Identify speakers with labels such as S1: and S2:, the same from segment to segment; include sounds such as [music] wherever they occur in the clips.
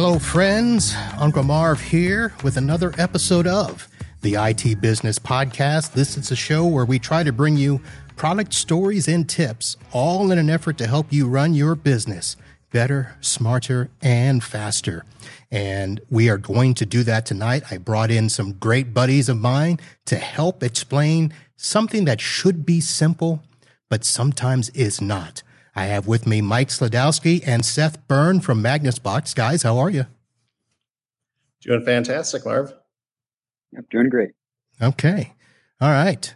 S1: Hello, friends. Uncle Marv here with another episode of the IT Business Podcast. This is a show where we try to bring you product stories and tips, all in an effort to help you run your business better, smarter, and faster. And we are going to do that tonight. I brought in some great buddies of mine to help explain something that should be simple, but sometimes is not. I have with me Mike Sladowski and Seth Byrne from MagnusBox. Guys, how are you?
S2: Doing fantastic, Marv.
S3: Yep, doing great.
S1: Okay. All right.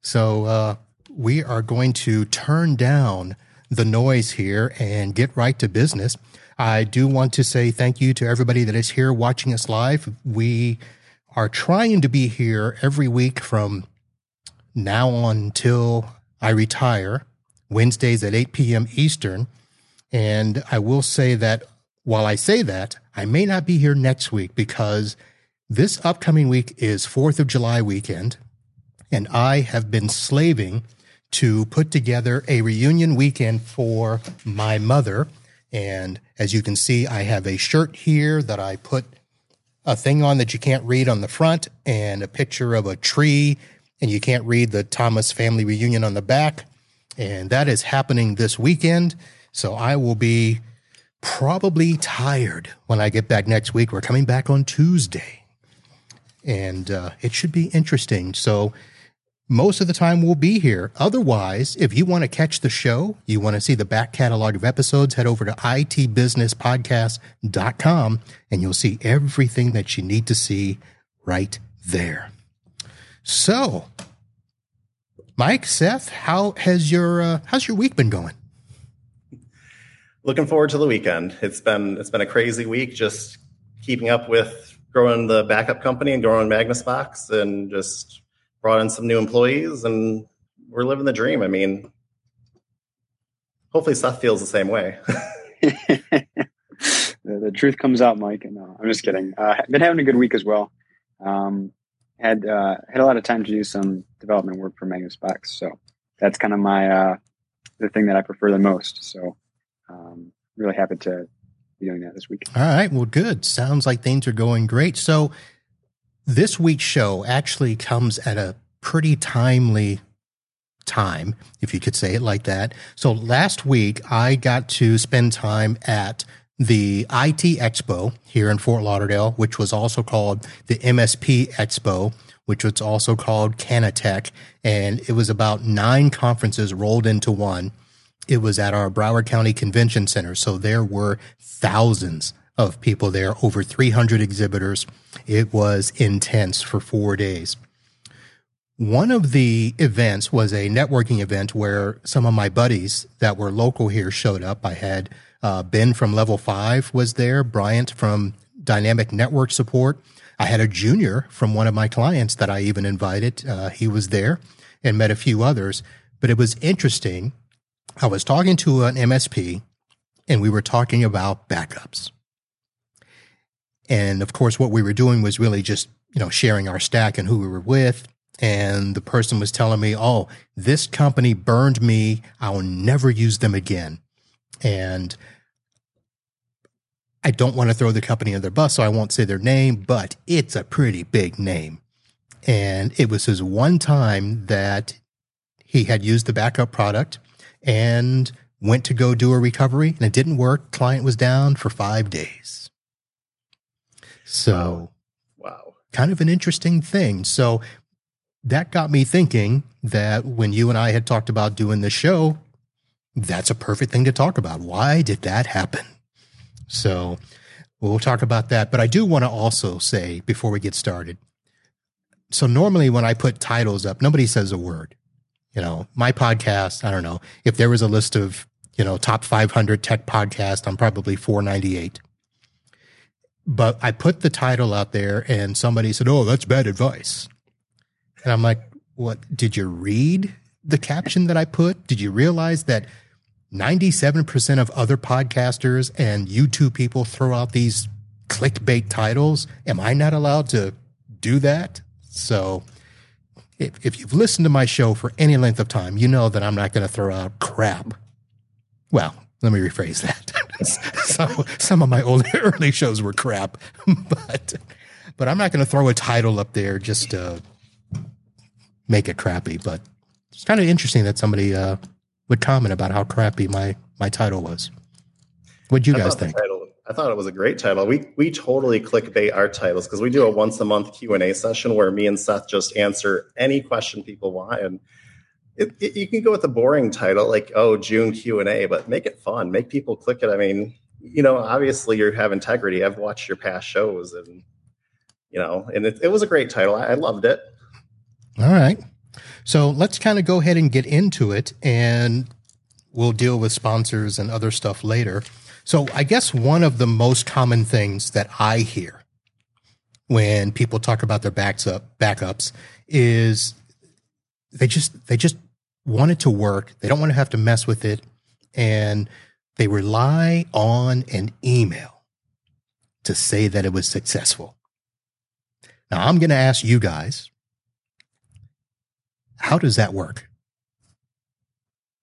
S1: So uh, we are going to turn down the noise here and get right to business. I do want to say thank you to everybody that is here watching us live. We are trying to be here every week from now on till I retire, Wednesdays at 8 p.m. Eastern. And I will say that while I say that, I may not be here next week because this upcoming week is 4th of July weekend. And I have been slaving to put together a reunion weekend for my mother. And as you can see, I have a shirt here that I put a thing on that you can't read on the front and a picture of a tree and you can't read the Thomas family reunion on the back. And that is happening this weekend. So I will be probably tired when I get back next week. We're coming back on Tuesday and uh, it should be interesting. So most of the time we'll be here. Otherwise, if you want to catch the show, you want to see the back catalog of episodes, head over to itbusinesspodcast.com and you'll see everything that you need to see right there. So, Mike, Seth, how has your uh, how's your week been going?
S2: Looking forward to the weekend. It's been it's been a crazy week just keeping up with growing the backup company and growing MagnusBox and just brought in some new employees and we're living the dream. I mean, hopefully Seth feels the same way. [laughs]
S3: the, the, truth comes out, Mike. And no, I'm just kidding. Uh, been having a good week as well. Um, had uh, had a lot of time to do some development work for MagnusBox, so that's kind of my uh, the thing that I prefer the most. So, um, really happy to be doing that this week.
S1: All right, well, good. Sounds like things are going great. So, this week's show actually comes at a pretty timely time, if you could say it like that. So last week, I got to spend time at the IT Expo here in Fort Lauderdale, which was also called the MSP Expo, which was also called Canatech. And it was about nine conferences rolled into one. It was at our Broward County Convention Center. So there were thousands of people there, over 300 exhibitors. It was intense for four days. One of the events was a networking event where some of my buddies that were local here showed up. I had uh, Ben from Level 5 was there, Bryant from Dynamic Network Support. I had a junior from one of my clients that I even invited. Uh, he was there and met a few others. But it was interesting. I was talking to an MSP and we were talking about backups. And of course, what we were doing was really just, you know, sharing our stack and who we were with. And the person was telling me, Oh, this company burned me. I'll never use them again. And I don't want to throw the company under the bus, so I won't say their name, but it's a pretty big name. And it was his one time that he had used the backup product and went to go do a recovery and it didn't work. Client was down for five days. So,
S2: wow.
S1: Kind of an interesting thing. So, that got me thinking that when you and I had talked about doing this show, that's a perfect thing to talk about. Why did that happen? So, we'll talk about that. But I do want to also say before we get started so, normally when I put titles up, nobody says a word. You know, my podcast, I don't know, if there was a list of, you know, top 500 tech podcast, I'm probably 498 but I put the title out there and somebody said, Oh, that's bad advice. And I'm like, What? Did you read the caption that I put? Did you realize that 97% of other podcasters and YouTube people throw out these clickbait titles? Am I not allowed to do that? So if, if you've listened to my show for any length of time, you know that I'm not going to throw out crap. Well, let me rephrase that. [laughs] some, some of my old [laughs] early shows were crap, [laughs] but but I'm not going to throw a title up there just to make it crappy. But it's kind of interesting that somebody uh, would comment about how crappy my my title was. What'd you
S2: I
S1: guys think?
S2: title- I thought it was a great title. We we totally clickbait our titles because we do a once a month Q and A session where me and Seth just answer any question people want, and it, it, you can go with a boring title like oh June Q and A, but make it fun, make people click it. I mean, you know, obviously you have integrity. I've watched your past shows, and you know, and it, it was a great title. I, I loved it.
S1: All right. So let's kind of go ahead and get into it, and we'll deal with sponsors and other stuff later. So I guess one of the most common things that I hear when people talk about their backs up backups is they just they just want it to work. They don't want to have to mess with it, and they rely on an email to say that it was successful. Now I'm going to ask you guys how does that work?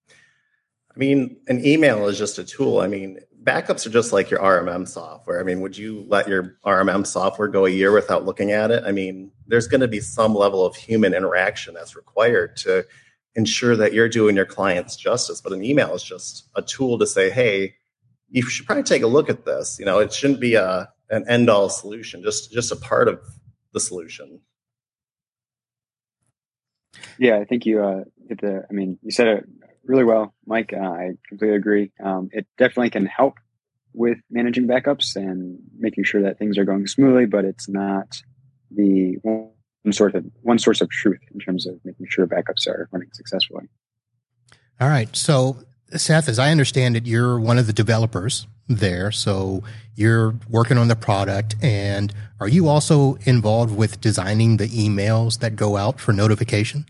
S2: I mean, an email is just a tool. I mean, backups are just like your RMM software. I mean, would you let your RMM software go a year without looking at it? I mean, there's going to be some level of human interaction that's required to ensure that you're doing your clients justice. But an email is just a tool to say, hey, you should probably take a look at this. You know, it shouldn't be a an end all solution, just just a part of the solution.
S3: Yeah, I think you uh, hit the. I mean, you said it really well, Mike. Uh, I completely agree. Um, it definitely can help with managing backups and making sure that things are going smoothly, but it's not the one sort of one source of truth in terms of making sure backups are running successfully.
S1: All right. So, Seth, as I understand it, you're one of the developers there. So you're working on the product. And are you also involved with designing the emails that go out for notification?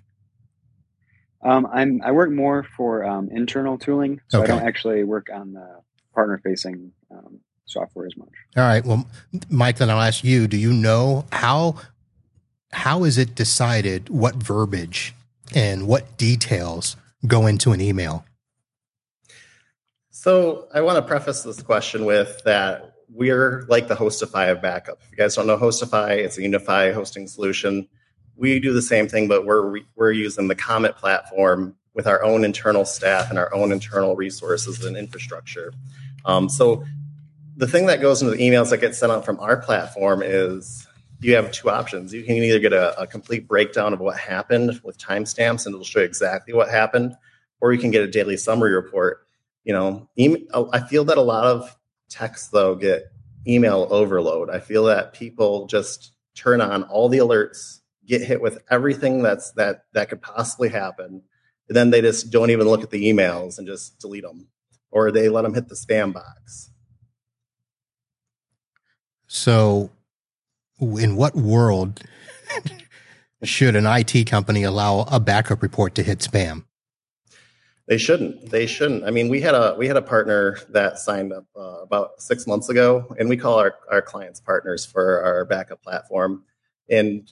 S3: Um, I'm I work more for um, internal tooling, so
S1: Okay.
S3: I don't actually work on the partner facing um, software as much.
S1: All right. Well, Mike, then I'll ask you, do you know how, how is it decided what verbiage and what details go into an email?
S2: So I want to preface this question with that we're like the HostiFi of backup. If you guys don't know HostiFi, it's a UniFi hosting solution. We do the same thing, but we're we're using the Comet platform with our own internal staff and our own internal resources and infrastructure. Um, so the thing that goes into the emails that get sent out from our platform is you have two options. You can either get a, a complete breakdown of what happened with timestamps and it'll show you exactly what happened, or you can get a daily summary report you know email, oh, i feel that a lot of texts though get email overload i feel that people just turn on all the alerts get hit with everything that's that that could possibly happen and then they just don't even look at the emails and just delete them or they let them hit the spam box
S1: So, in what world [laughs] should an IT company allow a backup report to hit spam?
S2: They shouldn't. They shouldn't. I mean, we had a we had a partner that signed up uh, about six months ago, and we call our our clients partners for our backup platform. And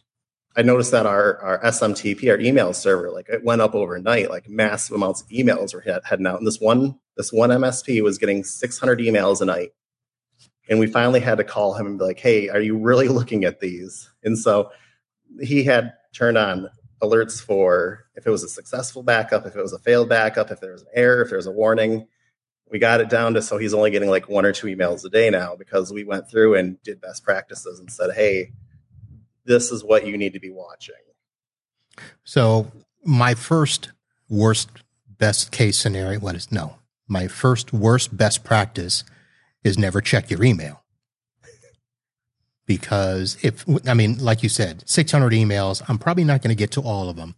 S2: I noticed that our our SMTP, our email server, like it went up overnight. Like massive amounts of emails were head, heading out, and this one this one MSP was getting 600 emails a night. And we finally had to call him and be like, "Hey, are you really [laughs] looking at these?" And so he had turned on alerts for if it was a successful backup, if it was a failed backup, if there was an error, if there was a warning. We got it down to so he's only getting like one or two emails a day now because we went through and did best practices and said, hey, this is what you need to be watching.
S1: So, my first worst best case scenario, what is no, my first worst best practice is never check your email. Because if, I mean, like you said, 600 emails, I'm probably not going to get to all of them.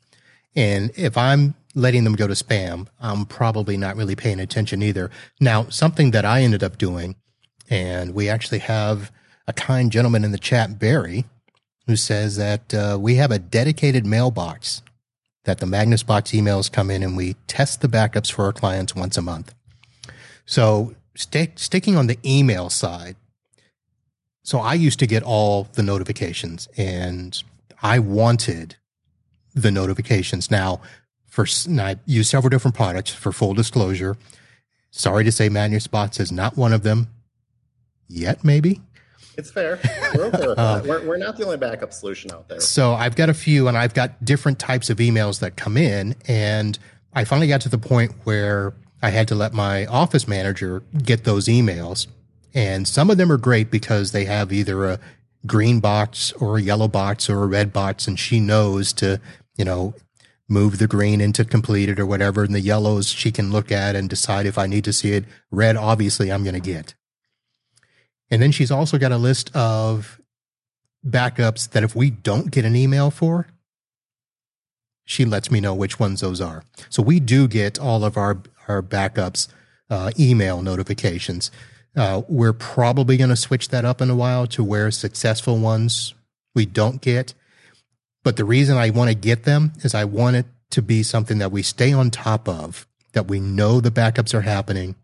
S1: And if I'm letting them go to spam, I'm probably not really paying attention either. Now, something that I ended up doing, and we actually have a kind gentleman in the chat, Barry, who says that uh, we have a dedicated mailbox that the Magnus Box emails come in and we test the backups for our clients once a month. So stick, sticking on the email side. So I used to get all the notifications and I wanted the notifications. Now, for I use several different products for full disclosure. Sorry to say, MagnusBox is not one of them yet, maybe.
S2: It's fair. We're [laughs] that. Um, we're, we're not the only backup solution out there.
S1: So I've got a few, and I've got different types of emails that come in. And I finally got to the point where I had to let my office manager get those emails. And some of them are great because they have either a green box or a yellow box or a red box, and she knows to, you know, move the green into completed or whatever. And the yellows she can look at and decide if I need to see it. Red, obviously, I'm going to get. And then she's also got a list of backups that if we don't get an email for, she lets me know which ones those are. So we do get all of our, our backups uh, email notifications. Uh, we're probably going to switch that up in a while to where successful ones we don't get. But the reason I want to get them is I want it to be something that we stay on top of, that we know the backups are happening.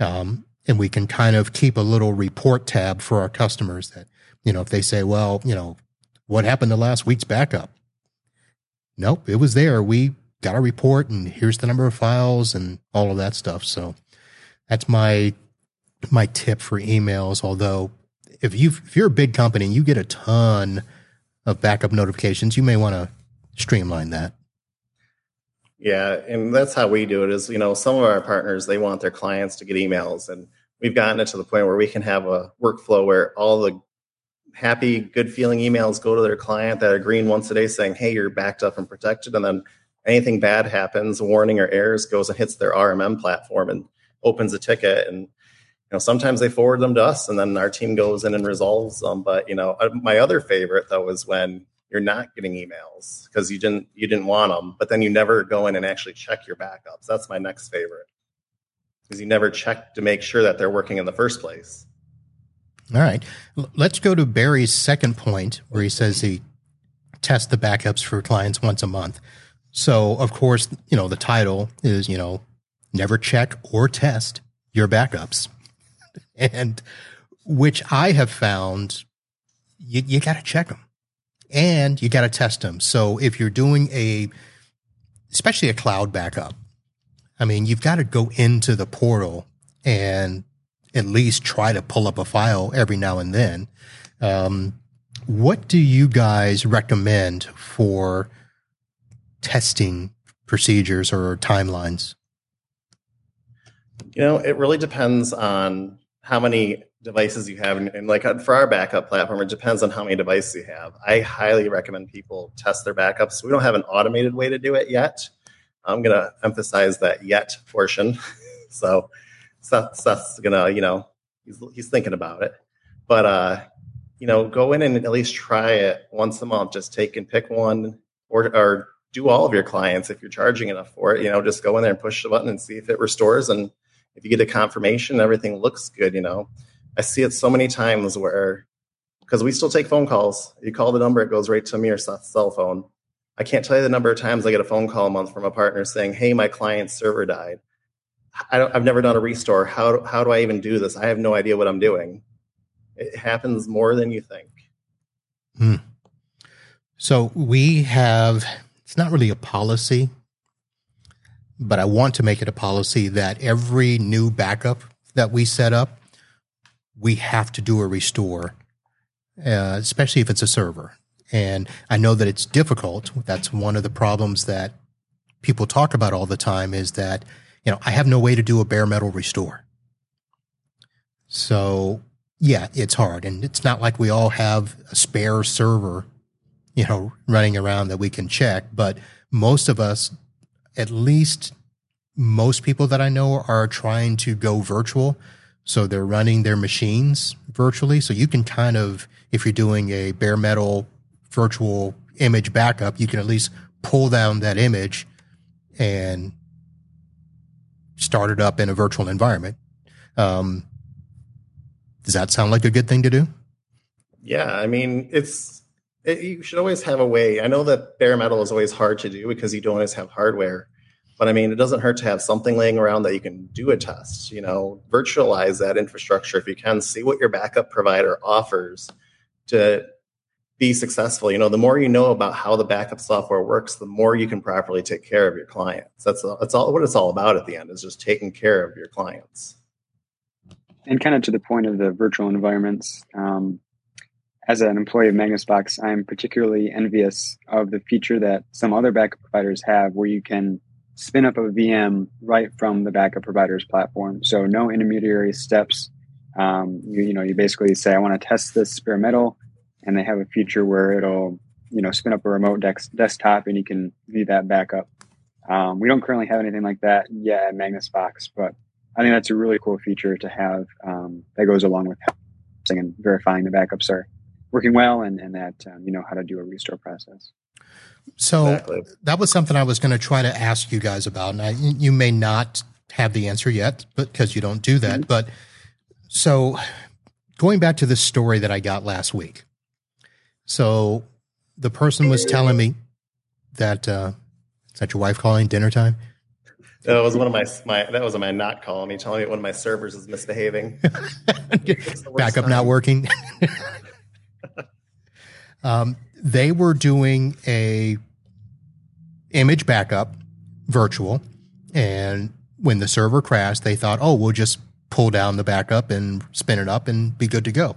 S1: Um, and we can kind of keep a little report tab for our customers that, you know, if they say, well, you know, what happened to last week's backup? Nope, it was there. We got a report and here's the number of files and all of that stuff. So that's my my tip for emails. Although if you if you're a big company and you get a ton of backup notifications, you may want to streamline that.
S2: Yeah, and that's how we do it. Is you know some of our partners they want their clients to get emails, and we've gotten it to the point where we can have a workflow where all the happy, good feeling emails go to their client that are green once a day, saying, "Hey, you're backed up and protected," and then anything bad happens, warning or errors goes and hits their RMM platform and opens a ticket and you know sometimes they forward them to us and then our team goes in and resolves them but you know uh, my other favorite though is when you're not getting emails because you didn't you didn't want them, but then you never go in and actually check your backups. That's my next favorite because you never check to make sure that they're working in the first place.
S1: All right, let's go to Barry's second point where he says he tests the backups for clients once a month. So of course, you know the title is you know never check or test your backups, and which I have found you, you got to check them and you got to test them. So if you're doing a, especially a cloud backup, I mean, you've got to go into the portal and at least try to pull up a file every now and then. Um, what do you guys recommend for testing procedures or timelines?
S2: You know, it really depends on how many devices you have. And, and, like for our backup platform, it depends on how many devices you have. I highly recommend people test their backups. We don't have an automated way to do it yet. I'm going to emphasize that yet portion. [laughs] so Seth, Seth's going to, you know, he's, he's thinking about it. But, uh, you know, go in and at least try it once a month. Just take and pick one or, or do all of your clients if you're charging enough for it. You know, just go in there and push the button and see if it restores. And if you get a confirmation, everything looks good, you know I see it so many times where, because we still take phone calls. You call the number, it goes right to me or cell phone. I can't tell you the number of times I get a phone call a month from a partner saying, "Hey, my client's server died. I have never done a restore. How how do I even do this? I have no idea what I'm doing." It happens more than you think.
S1: Hmm. So we have. It's not really a policy, but I want to make it a policy that every new backup that we set up we have to do a restore, uh, especially if it's a server. And I know that it's difficult. That's one of the problems that people talk about all the time is that, you know, I have no way to do a bare metal restore. So yeah, it's hard. And it's not like we all have a spare server, you know, running around that we can check, but most of us, at least most people that I know are trying to go virtual so they're running their machines virtually. So you can kind of, if you're doing a bare metal virtual image backup, you can at least pull down that image and start it up in a virtual environment. Um, does that sound like a good thing to do?
S2: Yeah, I mean, it's it, you should always have a way. I know that bare metal is always hard to do because you don't always have hardware. But I mean, it doesn't hurt to have something laying around that you can do a test, you know, virtualize that infrastructure if you can, see what your backup provider offers to be successful. You know, the more you know about how the backup software works, the more you can properly take care of your clients. That's that's all what it's all about at the end is just taking care of your clients.
S3: And kind of to the point of the virtual environments, um, as an employee of Magnusbox, I'm particularly envious of the feature that some other backup providers have, where you can spin up a VM right from the backup provider's platform. So no intermediary steps. Um, you, you know, you basically say, I want to test this bare metal and they have a feature where it'll you know spin up a remote dex- desktop and you can view that backup. Um, we don't currently have anything like that yet at Magnusbox, but I think that's a really cool feature to have um, that goes along with and verifying the backups are working well and, and that um, you know how to do a restore process.
S1: So exactly. that was something I was going to try to ask you guys about, and I, you may not have the answer yet, but because you don't do that. Mm-hmm. But so going back to the story that I got last week, so the person was telling me that uh, is that your wife calling dinner time?
S2: That was one of my my that was my not calling me, telling me one of my servers is misbehaving. [laughs]
S1: Backup time. not working. [laughs] um, they were doing a image backup virtual, and when the server crashed, they thought, "Oh, we'll just pull down the backup and spin it up and be good to go."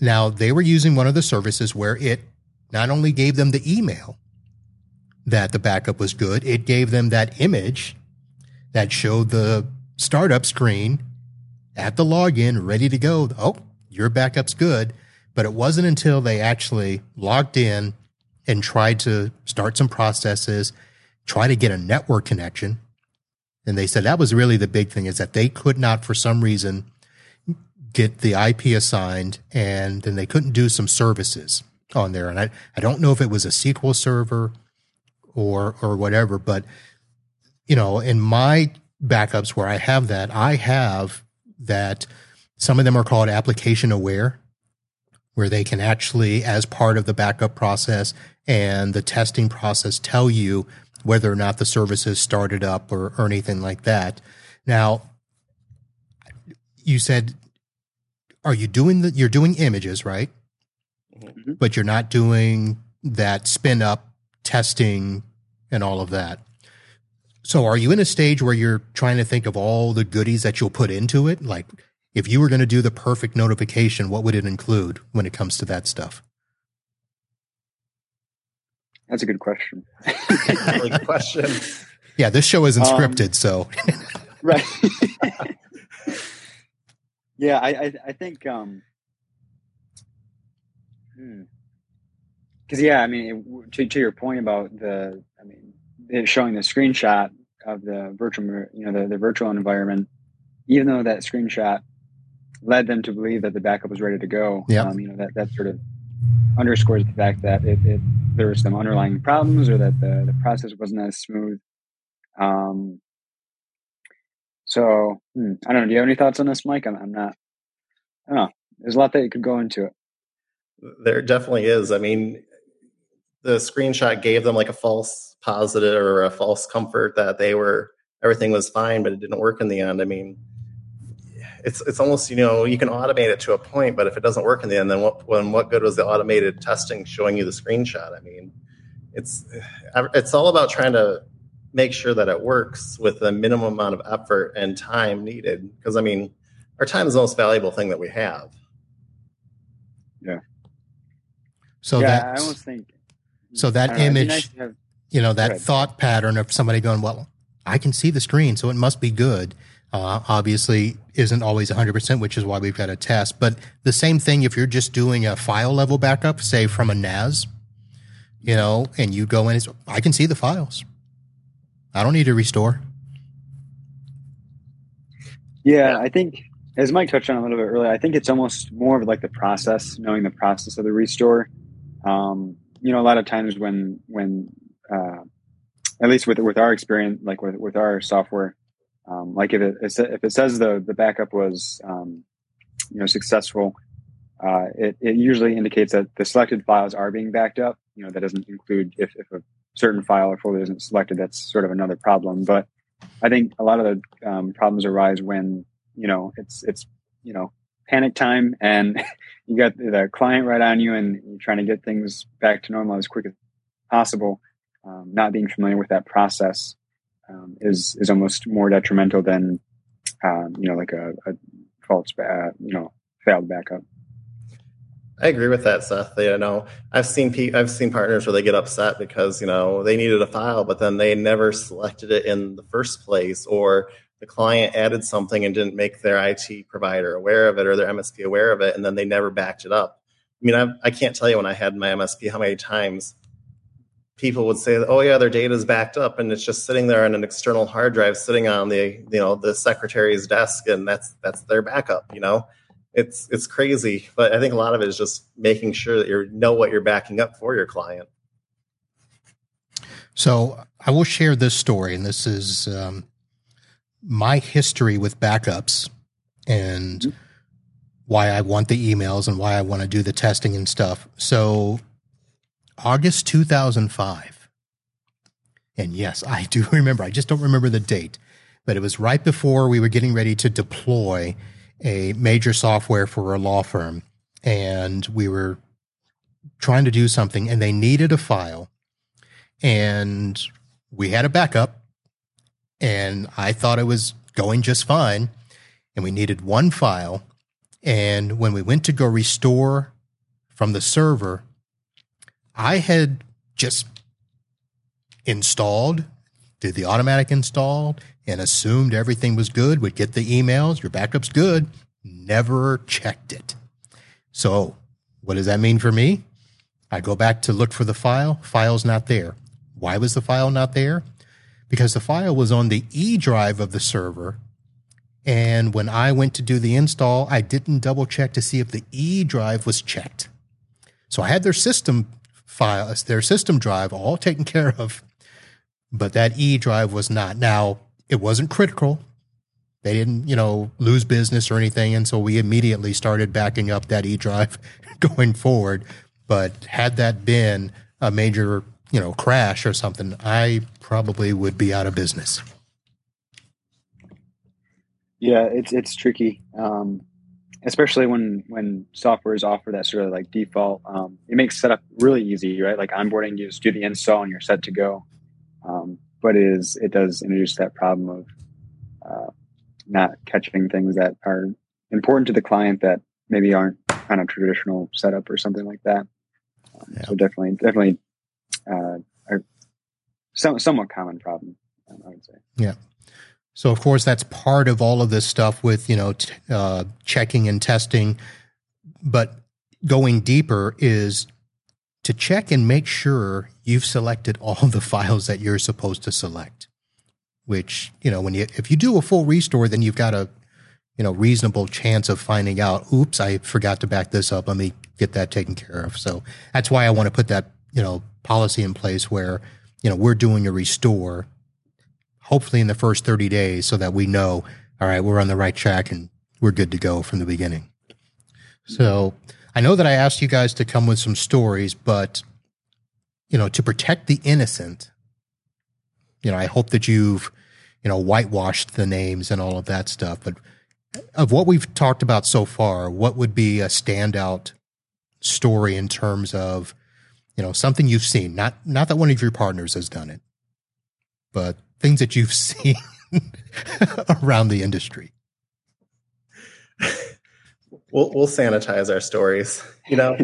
S1: Now, they were using one of the services where it not only gave them the email that the backup was good, it gave them that image that showed the startup screen at the login ready to go. Oh, your backup's good. But it wasn't until they actually logged in and tried to start some processes, try to get a network connection. And they said that was really the big thing is that they could not, for some reason, get the IP assigned, and then they couldn't do some services on there. And I, I don't know if it was a SQL server or or whatever, but you know, in my backups where I have that, I have that some of them are called application aware, where they can actually, as part of the backup process and the testing process, tell you whether or not the service has started up or, or anything like that. Now, you said are you doing the you're doing images right mm-hmm. but you're not doing that spin up testing and all of that so are you in a stage where you're trying to think of all the goodies that you'll put into it like if you were going to do the perfect notification what would it include when it comes to that stuff?
S3: That's a good question.
S2: Good question. [laughs]
S1: Yeah this show isn't um, scripted so. [laughs]
S3: right. [laughs] Yeah, I I, I think um, because hmm. yeah, I mean, to to your point about the, I mean, showing the screenshot of the virtual, you know, the, the virtual environment, even though that screenshot led them to believe that the backup was ready to go.
S1: Yeah,
S3: um, you know that that sort of underscores the fact that it, it there were some underlying problems or that the the process wasn't as smooth. Um, so hmm, I don't know. Do you have any thoughts on this, Mike? I'm, I'm not. I don't know. There's a lot that you could go into it.
S2: There definitely is. I mean, the screenshot gave them like a false positive or a false comfort that they were everything was fine, but it didn't work in the end. I mean, it's it's almost you know you can automate it to a point, but if it doesn't work in the end, then what when what good was the automated testing showing you the screenshot? I mean, it's it's all about trying to make sure that it works with the minimum amount of effort and time needed. Because I mean, our time is the most valuable thing that we have.
S3: Yeah.
S1: So
S3: yeah,
S1: that
S3: I almost think.
S1: So that image, nice have, you know, that thought pattern of somebody going, "Well, I can see the screen, so it must be good." Uh, obviously, isn't always 100%, which is why we've got a test. But the same thing if you're just doing a file level backup, say from a NAS, you know, and you go in, I can see the files. I don't need to restore.
S3: Yeah, I think as Mike touched on a little bit earlier, I think it's almost more of like the process, knowing the process of the restore. Um, you know, a lot of times when when uh, at least with with our experience, like with with our software, um, like if it if it says the the backup was um, you know successful, uh, it it usually indicates that the selected files are being backed up. You know, that doesn't include if if a certain file or folder isn't selected, that's sort of another problem. But I think a lot of the um, problems arise when you know it's it's you know panic time and [laughs] you got the client right on you, and you're trying to get things back to normal as quick as possible. Um, not being familiar with that process um, is is almost more detrimental than um, you know like a, a false, uh, you know, failed backup.
S2: I agree with that, Seth. You know, I've seen pe- I've seen partners where they get upset because you know they needed a file, but then they never selected it in the first place, or the client added something and didn't make their IT provider aware of it or their MSP aware of it, and then they never backed it up. I mean, I, I can't tell you when I had my MSP how many times people would say, "Oh yeah, their data is backed up," and it's just sitting there on an external hard drive, sitting on the you know the secretary's desk, and that's that's their backup. You know, it's it's crazy, but I think a lot of it is just making sure that you know what you're backing up for your client.
S1: So I will share this story, and this is um, my history with backups and mm-hmm. why I want the emails and why I want to do the testing and stuff. So August 2005. And yes, I do [laughs] remember. I just don't remember the date, but it was right before we were getting ready to deploy a major software for a law firm and we were trying to do something and they needed a file and we had a backup and I thought it was going just fine and we needed one file and when we went to go restore from the server I had just installed did the automatic install and assumed everything was good, would get the emails, your backup's good, never checked it. So, what does that mean for me? I go back to look for the file, file's not there. Why was the file not there? Because the file was on the E drive of the server. And when I went to do the install, I didn't double check to see if the E drive was checked. So I had their system file, their system drive all taken care of, but that E drive was not. Now, it wasn't critical. They didn't, you know, lose business or anything. And so we immediately started backing up that E drive [laughs] going forward. But had that been a major, you know, crash or something, I probably would be out of business.
S3: Yeah, it's it's tricky, um, especially when when software is offered that sort of like default. Um, it makes setup really easy, right? Like onboarding, you just do the install and you're set to go. Um, but it is it does introduce that problem of uh, not catching things that are important to the client that maybe aren't kind of traditional setup or something like that. Um, yeah. So definitely, definitely, uh, a some, somewhat common problem, I would say.
S1: Yeah. So of course that's part of all of this stuff with you know t- uh, checking and testing, but going deeper is to check and make sure you've selected [laughs] all the files that you're supposed to select. Which, you know, when you, if you do a full restore, then you've got a, you know, reasonable chance of finding out, oops, I forgot to back this up. Let me get that taken care of. So that's why I want to put that, you know, policy in place where, you know, we're doing a restore, hopefully in the first 30 days so that we know, all right, we're on the right track and we're good to go from the beginning. So, I know that I asked you guys to come with some stories, but you know, to protect the innocent, you know, I hope that you've, you know, whitewashed the names and all of that stuff. But of what we've talked about so far, what would be a standout story in terms of, you know, something you've seen? Not not that one of your partners has done it, but things that you've [laughs] seen around the industry
S2: we'll we'll sanitize our stories. You know,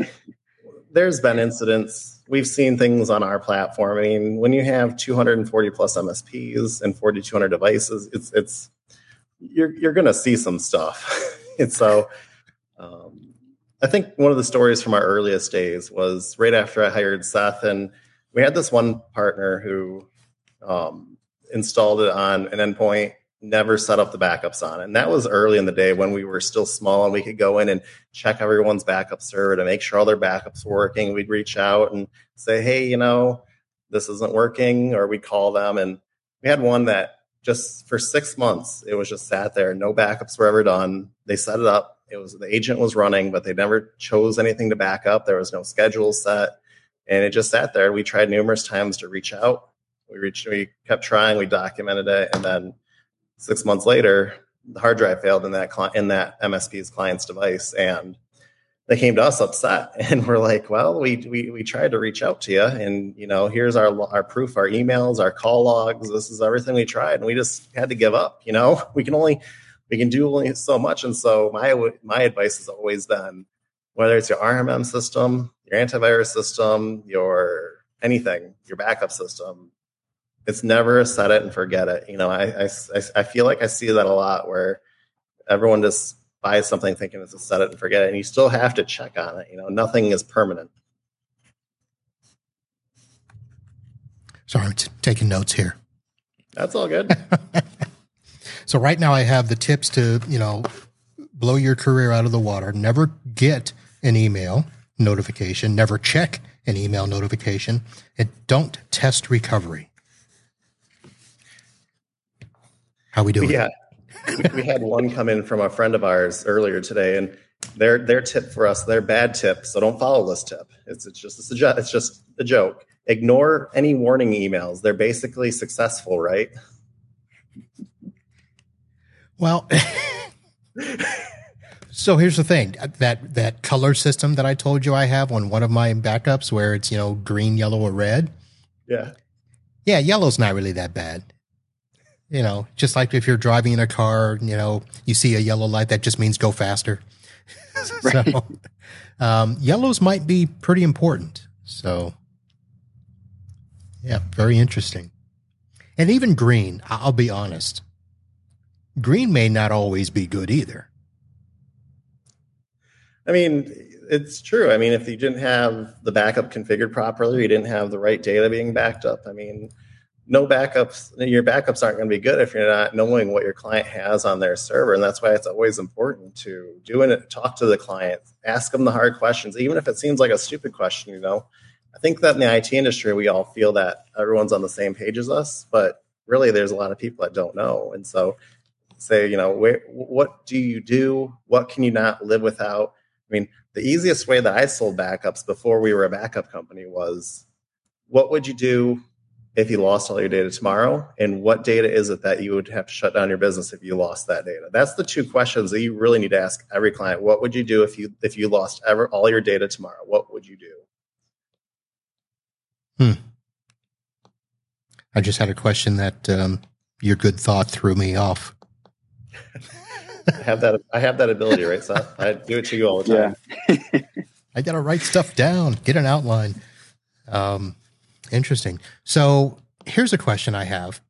S2: [laughs] there's been incidents. We've seen things on our platform. I mean, when you have 240 plus MSPs and 4,200 devices, it's it's you're you're going to see some stuff. [laughs] and so, um, I think one of the stories from our earliest days was right after I hired Seth, and we had this one partner who um, installed it on an endpoint never set up the backups on. And that was early in the day when we were still small and we could go in and check everyone's backup server to make sure all their backups were working. We'd reach out and say, hey, you know, this isn't working, or we'd call them. And we had one that just for six months, it was just sat there. No backups were ever done. They set it up. It was the agent was running, but they never chose anything to back up. There was no schedule set. And it just sat there. We tried numerous times to reach out. We reached, we kept trying, we documented it, and then Six months later, the hard drive failed in that in that MSP's client's device, and they came to us upset [laughs] and we're like well we, we we tried to reach out to you and you know here's our our proof our emails our call logs this is everything we tried and we just had to give up you know? [laughs] We can only we can do only so much and so my my advice has always been whether it's your rmm system your antivirus system your anything your backup system it's never set it and forget it you know i i, I feel like i see that a lot where everyone just buys something thinking it's a set it and forget it, and you still have to check on it. You know, nothing is permanent.
S1: Sorry, I'm t- taking notes here.
S2: That's all good. [laughs]
S1: so right now I have the tips to you know blow your career out of the water. Never get an email notification. Never check an email notification, and don't test recovery. How we doing?
S2: Yeah, we had one come in from a friend of ours earlier today, and their their tip for us, their bad tip. So don't follow this tip. It's it's just a suggest. It's just a joke. Ignore any warning emails. They're basically successful, right?
S1: Well. So here's the thing that that color system that I told you I have on one of my backups where it's you know green, yellow, or red.
S2: Yeah,
S1: yeah, yellow's not really that bad. You know, just like if you're driving in a car, you know, you see a yellow light, that just means go faster. [laughs] Right. so, um, yellows might be pretty important. So, yeah, very interesting. And even green, I'll be honest, green may not always be good either.
S2: I mean, it's true. I mean, if you didn't have the backup configured properly, you didn't have the right data being backed up. I mean, no backups your backups aren't going to be good if you're not knowing what your client has on their server and that's why it's always important to do it talk to the client ask them the hard questions even if it seems like a stupid question you know? I think that in the it industry we all feel that everyone's on the same page as us but really there's a lot of people that don't know and so say you know where, what do you do? What can you not live without? I mean the easiest way that i sold backups before we were a backup company was what would you do if you lost all your data tomorrow and what data is it that you would have to shut down your business if you lost that data? That's the two questions that you really need to ask every client. What would you do if you if you lost ever all your data tomorrow? What would you do?
S1: Hmm. I just had a question that um, your good thought threw me off.
S2: I have that i have that ability right so i do it to you all the time.
S1: Yeah. [laughs] i gotta write stuff down get an outline. Um, Interesting. So here's a question I have.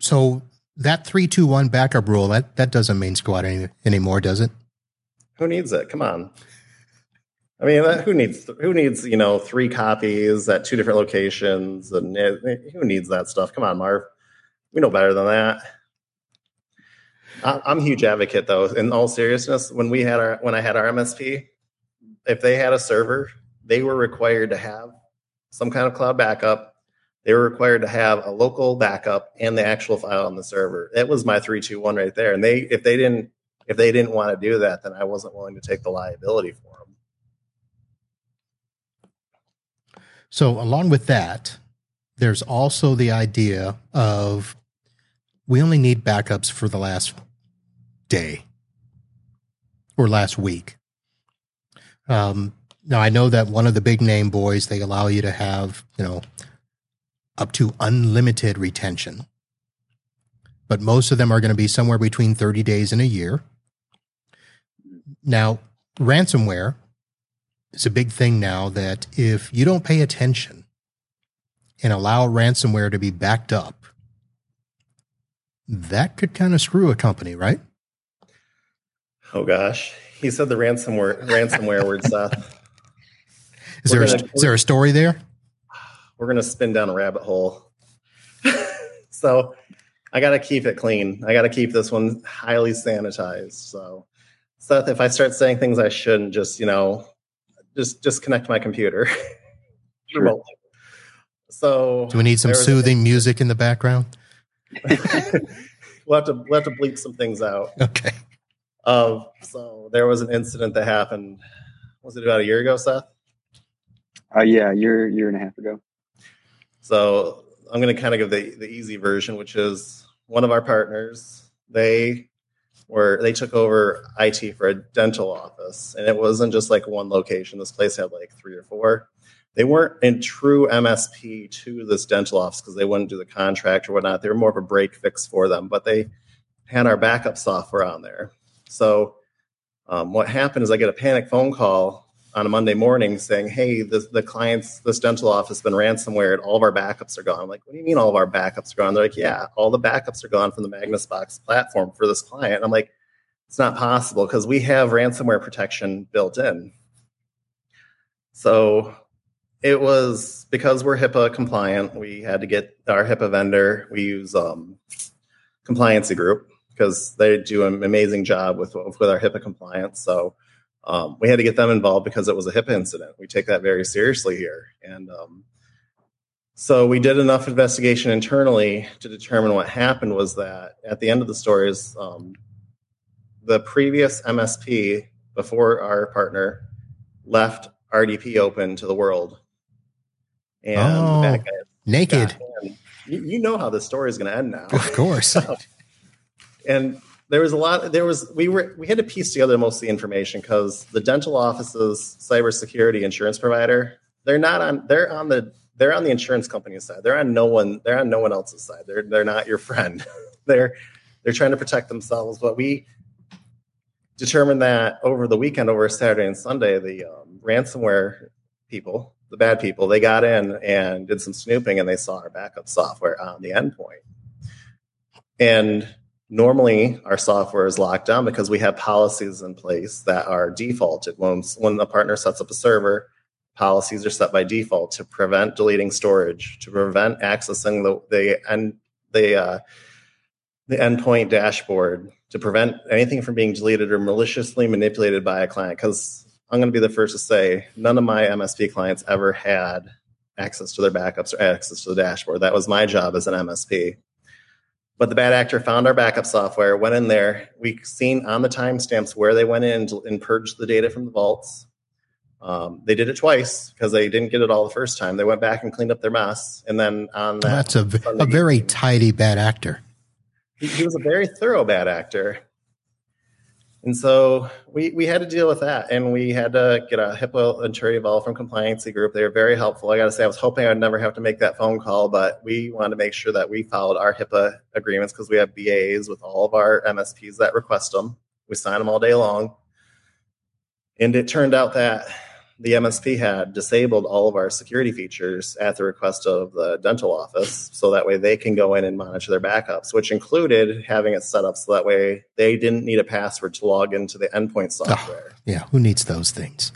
S1: So that three two one backup rule that that doesn't mean squat any, anymore, does it?
S2: Who needs it? Come on. I mean, who needs who needs you know three copies at two different locations and who needs that stuff? Come on, Marv. We know better than that. I'm a huge advocate, though. In all seriousness, when we had our when I had our MSP, if they had a server, they were required to have some kind of cloud backup. They were required to have a local backup and the actual file on the server. It was my three, two, one right there. And they, if they didn't, if they didn't want to do that, then I wasn't willing to take the liability for them.
S1: So, along with that, there's also the idea of we only need backups for the last day or last week. Um, now I know that one of the big name boys they allow you to have you know up to unlimited retention, but most of them are going to be somewhere between thirty days and a year. Now ransomware is a big thing now that if you don't pay attention and allow ransomware to be backed up, that could kind of screw a company, right?
S2: Oh gosh, he said the ransomware ransomware word, Seth.
S1: Uh, Is there gonna, a, is there a story there?
S2: We're going to spin down a rabbit hole. [laughs] so I got to keep it clean. I got to keep this one highly sanitized. So Seth, if I start saying things I shouldn't, just you know, just disconnect my computer. [laughs]
S1: Sure. So do we need some soothing a, music in the background? [laughs]
S2: we'll have to we'll have to bleep some things out.
S1: Okay.
S2: Um, so there was an incident that happened. Was it about a year ago, Seth?
S3: Uh, yeah, year year and a half ago.
S2: So I'm going to kind of give the the easy version, which is one of our partners. They were they took over IT for a dental office, and it wasn't just like one location. This place had like three or four. They weren't in true MSP to this dental office because they wouldn't do the contract or whatnot. They were more of a break fix for them, but they had our backup software on there. So um, what happened is I get a panic phone call on a Monday morning saying, "Hey, this, the client's this dental office been ransomware, all of our backups are gone." I'm like, "What do you mean all of our backups are gone?" They're like, "Yeah, all the backups are gone from the Magnus Box platform for this client." I'm like, "It's not possible because we have ransomware protection built in." So it was because we're HIPAA compliant. We had to get our HIPAA vendor. We use um, Compliancy Group because they do an amazing job with with our HIPAA compliance. So um, we had to get them involved because it was a HIPAA incident. We take that very seriously here, and um, so we did enough investigation internally to determine what happened. Was that at the end of the story is um, the previous MSP before our partner left RDP open to the world,
S1: and oh, the naked.
S2: You, you know how the story is going to end now.
S1: Of course. [laughs]
S2: and there was a lot there was we were we had to piece together most of the information because the dental office's cybersecurity insurance provider they're not on they're on the they're on the insurance company's side. They're on no one they're on no one else's side. They're they're not your friend. [laughs] They're they're trying to protect themselves but we determined that over the weekend over saturday and sunday the um, ransomware people the bad people they got in and did some snooping and they saw our backup software on the endpoint. And normally our software is locked down because we have policies in place that are defaulted when when a partner sets up a server policies are set by default to prevent deleting storage to prevent accessing the the end the uh, the endpoint dashboard to prevent anything from being deleted or maliciously manipulated by a client. Because i'm going to be the first to say none of my msp clients ever had access to their backups or access to the dashboard. That was my job as an msp but the bad actor found our backup software, went in there. We've seen on the timestamps where they went in and purged the data from the vaults. Um, they did it twice because they didn't get it all the first time. They went back and cleaned up their mess, and then on that,
S1: that's a, a very tidy bad actor.
S2: He, he was a very thorough bad actor. And so we, we had to deal with that. And we had to get a HIPAA attorney involved from Compliancy Group. They were very helpful. I got to say, I was hoping I'd never have to make that phone call, but we wanted to make sure that we followed our HIPAA agreements because we have BAs with all of our MSPs that request them. We sign them all day long. And it turned out that the MSP had disabled all of our security features at the request of the dental office. So that way they can go in and monitor their backups, which included having it set up so that way they didn't need a password to log into the endpoint software. Oh,
S1: yeah. Who needs those things?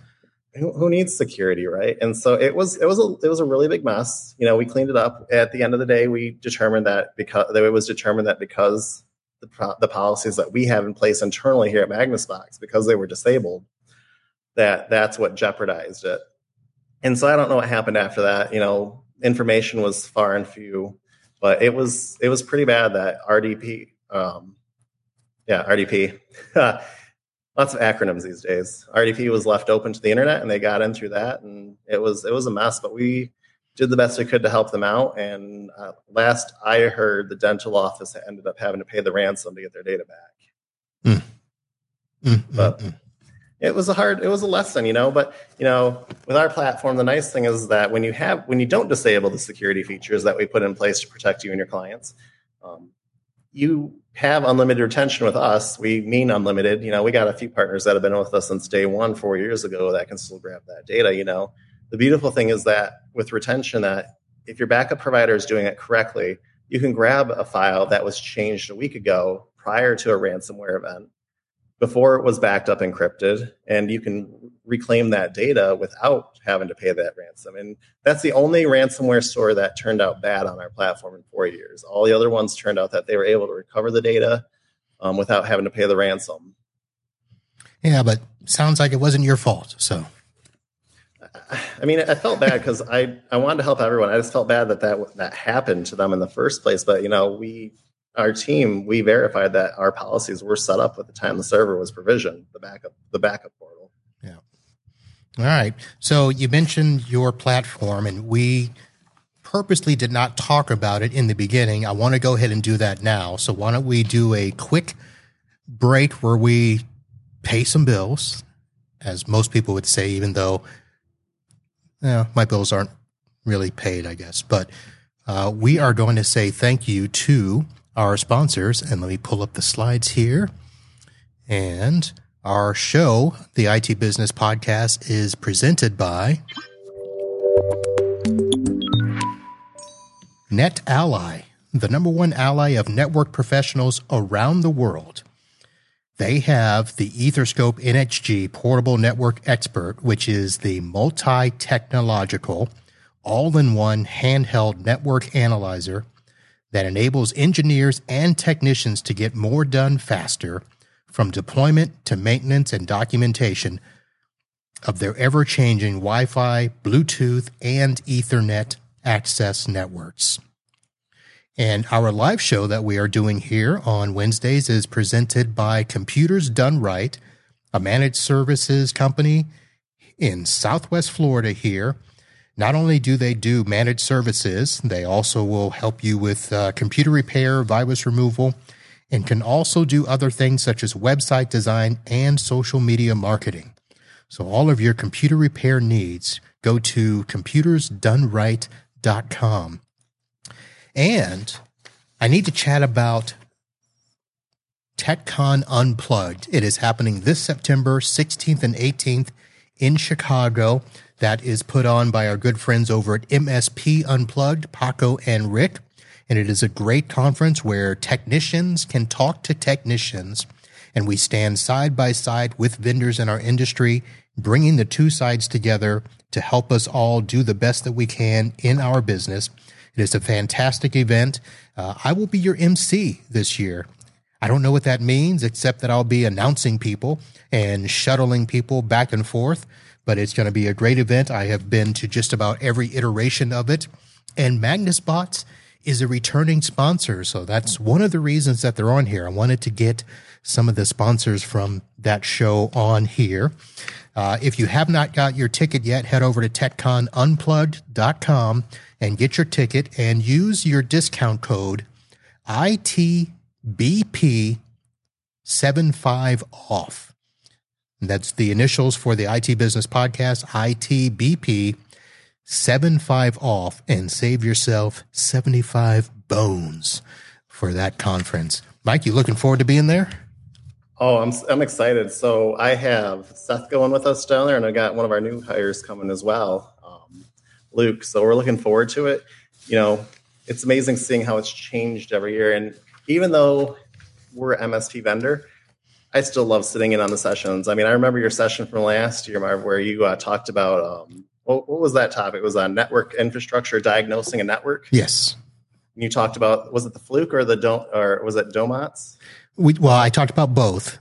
S2: Who, who needs security, right? And so it was, it was a, it was a really big mess. You know, we cleaned it up. At the end of the day, we determined that because that it was determined that because the, the policies that we have in place internally here at MagnusBox, because they were disabled, that that's what jeopardized it. And so I don't know what happened after that. You know, information was far and few, but it was it was pretty bad that RDP, um, yeah, RDP. [laughs] Lots of acronyms these days. RDP was left open to the internet, and they got in through that, and it was it was a mess. But we did the best we could to help them out. And uh, last I heard, the dental office ended up having to pay the ransom to get their data back. Mm. Mm, but mm, it was a hard it was a lesson you know but you know with our platform the nice thing is that when you have when you don't disable the security features that we put in place to protect you and your clients um, you have unlimited retention with us. We mean unlimited. You know we got a few partners that have been with us since day one four years ago that can still grab that data you know. The beautiful thing is that with retention that if your backup provider is doing it correctly you can grab a file that was changed a week ago prior to a ransomware event before it was backed up encrypted and you can reclaim that data without having to pay that ransom and that's the only ransomware store that turned out bad on our platform in four years all the other ones turned out that they were able to recover the data um, without having to pay the ransom
S1: yeah but sounds like it wasn't your fault so
S2: I mean, I felt bad because I, I wanted to help everyone. I just felt bad that, that that happened to them in the first place. But you know, we our team, we verified that our policies were set up at the time the server was provisioned, the backup, the backup portal.
S1: Yeah. All right. So you mentioned your platform, and we purposely did not talk about it in the beginning. I want to go ahead and do that now. So why don't we do a quick break where we pay some bills, as most people would say, even though yeah, my bills aren't really paid, I guess. But uh, we are going to say thank you to our sponsors. And let me pull up the slides here. And our show, the IT Business Podcast, is presented by Net Ally, the number one ally of network professionals around the world. They have the EtherScope nXG portable network expert, which is the multi technological, all in one handheld network analyzer that enables engineers and technicians to get more done faster from deployment to maintenance and documentation of their ever changing Wi Fi, Bluetooth, and Ethernet access networks. And our live show that we are doing here on Wednesdays is presented by Computers Done Right, a managed services company in Southwest Florida here. Not only do they do managed services, they also will help you with uh, computer repair, virus removal, and can also do other things such as website design and social media marketing. So all of your computer repair needs go to computersdoneright.com. And I need to chat about TechCon Unplugged. It is happening this September 16th and 18th in Chicago. That is put on by our good friends over at MSP Unplugged, Paco and Rick. And it is a great conference where technicians can talk to technicians and we stand side by side with vendors in our industry, bringing the two sides together to help us all do the best that we can in our business. It is a fantastic event. Uh, I will be your MC this year. I don't know what that means, except that I'll be announcing people and shuttling people back and forth. But it's going to be a great event. I have been to just about every iteration of it. And MagnusBox is a returning sponsor. So that's one of the reasons that they're on here. I wanted to get some of the sponsors from that show on here. Uh, if you have not got your ticket yet, head over to techconunplugged.com and get your ticket and use your discount code ITBP75 off. That's the initials for the IT Business Podcast, ITBP 75 off, and save yourself 75 bones for that conference. Mike, you looking forward to being there?
S2: Oh, I'm I'm excited. So I have Seth going with us down there, and I got one of our new hires coming as well. Um, Luke. So we're looking forward to it. You know, it's amazing seeing how it's changed every year. And even though we're MSP vendor, I still love sitting in on the sessions. I mean, I remember your session from last year, Marv, where you uh, talked about um, what, what, was that topic? It was on network infrastructure, diagnosing a network.
S1: Yes.
S2: You talked about was it the fluke or the don't or was it Domotz?
S1: We, well, I talked about both.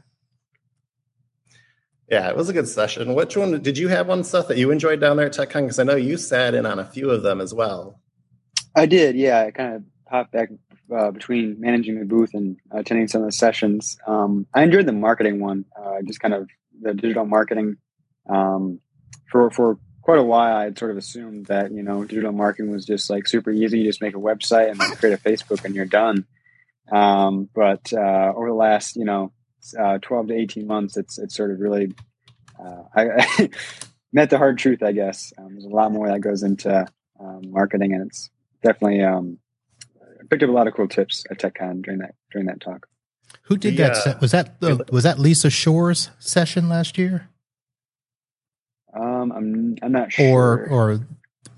S2: Yeah, it was a good session. Which one did you have one stuff that you enjoyed down there at TechCon? Because I know you sat in on a few of them as well.
S3: I did. Yeah, I kind of hopped back uh, between managing the booth and attending some of the sessions. Um, I enjoyed the marketing one, uh, just kind of the digital marketing. Um, for for quite a while, I had sort of assumed that you know digital marketing was just like super easy. You just make a website and then create a Facebook and you're done. Um, but uh, over the last you know uh, 12 to 18 months, it's it's sort of really uh, [laughs] I, met the hard truth, I guess. Um, there's a lot more that goes into um, marketing, and it's definitely um, picked up a lot of cool tips at TechCon during that during that talk.
S1: Who did that? Se- was that uh, was that Lisa Shore's session last year?
S3: Um, I'm I'm not sure.
S1: Or or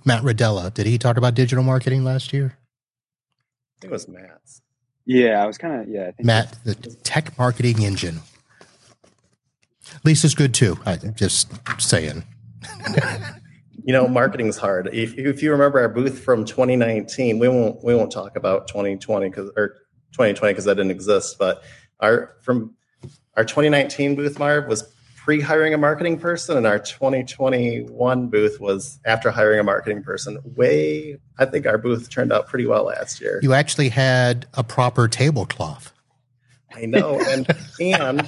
S1: Matt Rodella. Did he talk about digital marketing last year?
S2: I think it was Matt's.
S3: Yeah, I was kind of yeah.
S1: Matt, the tech marketing engine. Lisa's good too. I'm just saying. [laughs]
S2: you know, marketing's hard. If, if you remember our booth from 2019, we won't we won't talk about 2020 because or 2020 because that didn't exist. But our from our 2019 booth, Marv, was pre-hiring a marketing person, and our 2021 booth was after hiring a marketing person. Way, I think our booth turned out pretty well last year.
S1: You actually had a proper tablecloth.
S2: I know, and and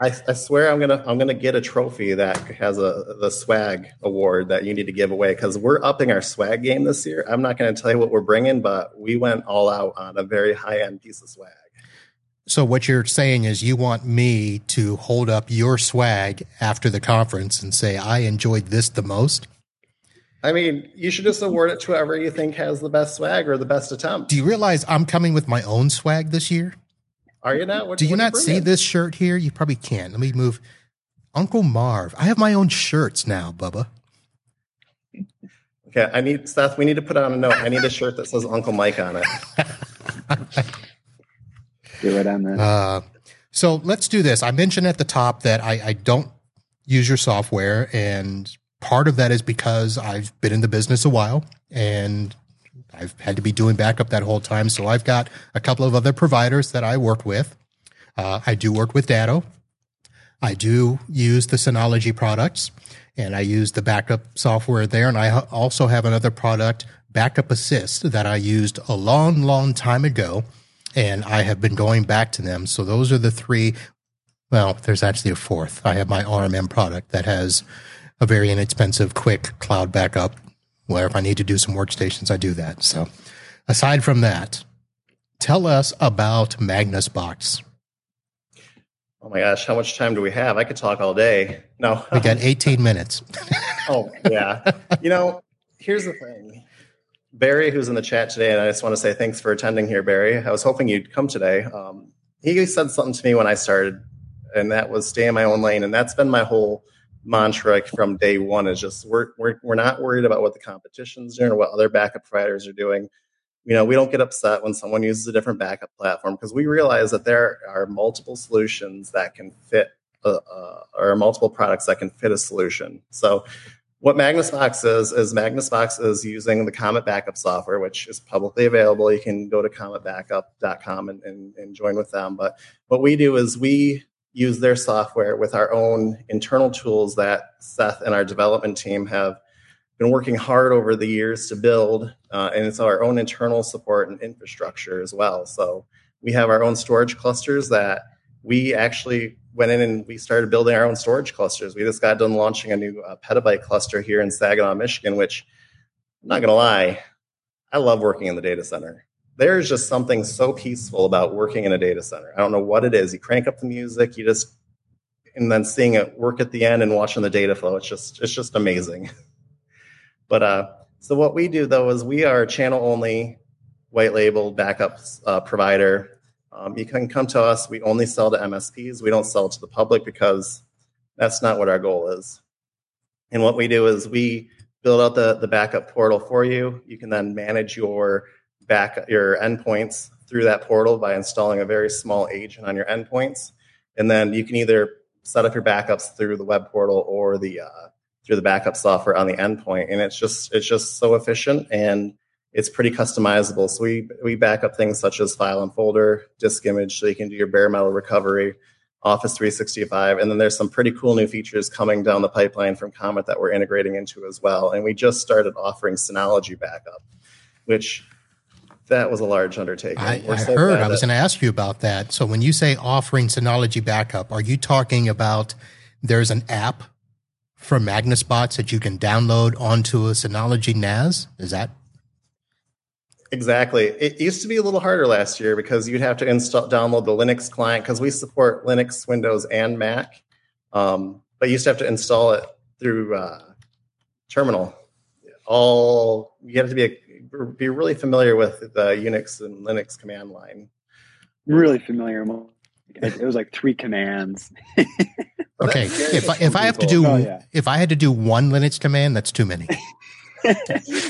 S2: I, I, swear I'm gonna I'm gonna get a trophy that has a the swag award that you need to give away because we're upping our swag game this year. I'm not gonna tell you what we're bringing, but we went all out on a very high end piece of swag.
S1: So what you're saying is you want me to hold up your swag after the conference and say I enjoyed this the most?
S2: I mean, you should just award it to whoever you think has the best swag or the best attempt.
S1: Do you realize I'm coming with my own swag this year?
S2: Are you not? What,
S1: Do you
S2: what
S1: not see
S2: bringing?
S1: this shirt here? You probably can't. Let me move. Uncle Marv. I have my own shirts now, Bubba.
S2: Okay, I need Seth. We need to put on a note. I need a shirt that says Uncle Mike on it. [laughs]
S3: Get right on that.
S1: Uh, so let's do this. I mentioned at the top that I, I don't use your software, and part of that is because I've been in the business a while and I've had to be doing backup that whole time. So I've got a couple of other providers that I work with. Uh, I do work with Datto. I do use the Synology products, and I use the backup software there. And I ha- also have another product, Backup Assist, that I used a long, long time ago and I have been going back to them. So those are the three. Well, there's actually a fourth. I have my RMM product that has a very inexpensive, quick cloud backup. Where if I need to do some workstations, I do that. So aside from that, tell us about Magnus Box.
S2: Oh my gosh, how much time do we have? I could talk all day. No, [laughs]
S1: We got 18 minutes. [laughs]
S2: oh yeah. You know, here's the thing. Barry, who's in the chat today, and I just want to say thanks for attending here, Barry. I was hoping you'd come today. Um, he said something to me when I started, and that was stay in my own lane, and that's been my whole mantra from day one. Is just we're we're we're not worried about what the competition's doing or what other backup providers are doing. You know, we don't get upset when someone uses a different backup platform because we realize that there are multiple solutions that can fit, uh, uh, or multiple products that can fit a solution. So what MagnusBox is is MagnusBox is using the Comet backup software, which is publicly available. You can go to cometbackup.com and, and, and join with them. But what we do is we use their software with our own internal tools that Seth and our development team have been working hard over the years to build, uh, and it's our own internal support and infrastructure as well. So we have our own storage clusters that we actually went in and we started building our own storage clusters. We just got done launching a new uh, petabyte cluster here in Saginaw, Michigan, which I'm not going to lie, I love working in the data center. There's just something so peaceful about working in a data center. I don't know what it is. You crank up the music, you just, and then seeing it work at the end and watching the data flow. It's just, it's just amazing. [laughs] but uh, so what we do though is we are channel only white label backup uh, provider um, you can come to us. We only sell to MSPs. We don't sell to the public because that's not what our goal is. And what we do is we build out the, the backup portal for you. You can then manage your back your endpoints through that portal by installing a very small agent on your endpoints. And then you can either set up your backups through the web portal or the uh, through the backup software on the endpoint. And it's just it's just so efficient and it's pretty customizable. So we we back up things such as file and folder, disk image, so you can do your bare metal recovery, Office 365, and then there's some pretty cool new features coming down the pipeline from Comet that we're integrating into as well. And we just started offering Synology backup, which that was a large undertaking.
S1: I, I
S2: so
S1: heard. I was going to ask you about that. So when you say offering Synology backup, are you talking about there's an app for MagnusBox that you can download onto a Synology NAS? Is that
S2: Exactly. It used to be a little harder last year because you'd have to install, download the Linux client because we support Linux, Windows, and Mac. Um, but you used to have to install it through uh, terminal. All you have to be a, be really familiar with the Unix and Linux command line.
S3: Really familiar. It, it was like three commands. [laughs]
S1: Okay? If I, if I have to do
S3: Oh, yeah.
S1: if I had to do one Linux command, that's too many. [laughs]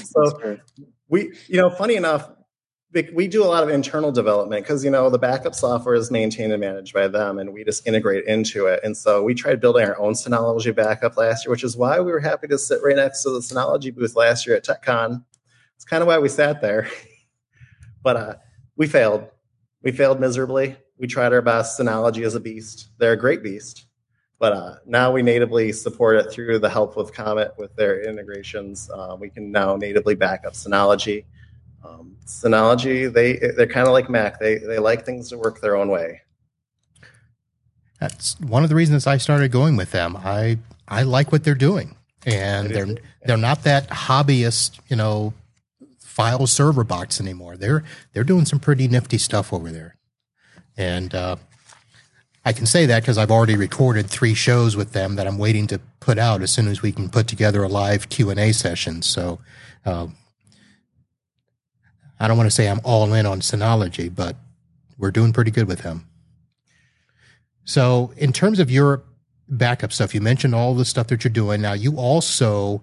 S2: So we, you know, funny enough, we- do a lot of internal development because you know the backup software is maintained and managed by them, and we just integrate into it. And so we tried building our own Synology backup last year, which is why we were happy to sit right next to the Synology booth last year at TechCon. It's kind of why we sat there, [laughs] but uh, we failed. We failed miserably. We tried our best. Synology is a beast. They're a great beast. But uh, now we natively support it through the help with Comet with their integrations. Uh, we can now natively back up Synology. Um, Synology, they they're kind of like Mac. They they like things to work their own way.
S1: That's one of the reasons I started going with them. I I like what they're doing, and they're they're not that hobbyist, you know, file server box anymore. They're they're doing some pretty nifty stuff over there. And uh, I can say that because I've already recorded three shows with them that I'm waiting to put out as soon as we can put together a live Q and A session. So uh, I don't want to say I'm all in on Synology, but we're doing pretty good with them. So in terms of your backup stuff, you mentioned all the stuff that you're doing. Now you also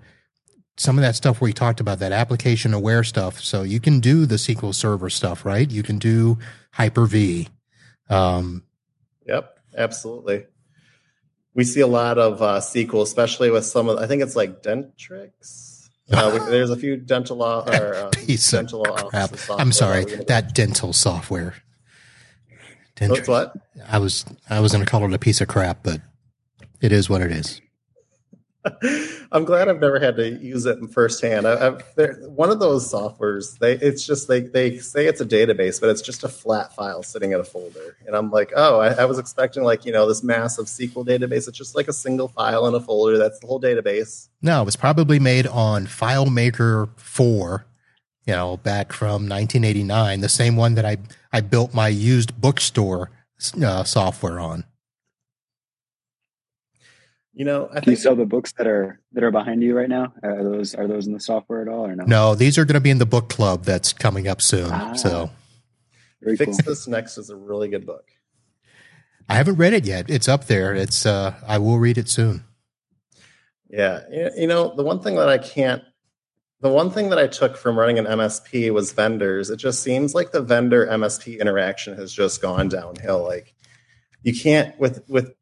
S1: some of that stuff where you talked about that application aware stuff. So you can do the SQL Server stuff, right? You can do Hyper V. Um,
S2: yep, absolutely. We see a lot of uh, SQL, especially with some of. I think it's like Dentrix. Uh, there's a few dental law [laughs] or uh,
S1: Piece
S2: dental
S1: of crap. I'm sorry, that dental software.
S2: Dentrix. what?
S1: I was I was going to call it a piece of crap, but it is what it is. [laughs]
S2: I'm glad I've never had to use it firsthand. I, one of those softwares, they it's just they they say it's a database, but it's just a flat file sitting in a folder. And I'm like, oh, I, I was expecting like you know this massive SQL database. It's just like a single file in a folder. That's the whole database.
S1: No, it was probably made on FileMaker Four, you know, back from 1989, the same one that I I built my used bookstore uh, software on.
S2: You know, I
S3: Can you sell the books that are that are behind you right now? Are those are those in the software at all or no?
S1: No, these are going to be in the book club that's coming up soon. Ah, so,
S2: fix cool. this next is a really good book.
S1: I haven't read it yet. It's up there. It's uh, I will read it soon.
S2: Yeah, you know, the one thing that I can't, the one thing that I took from running an MSP was vendors. It just seems like the vendor MSP interaction has just gone downhill. Like you can't with with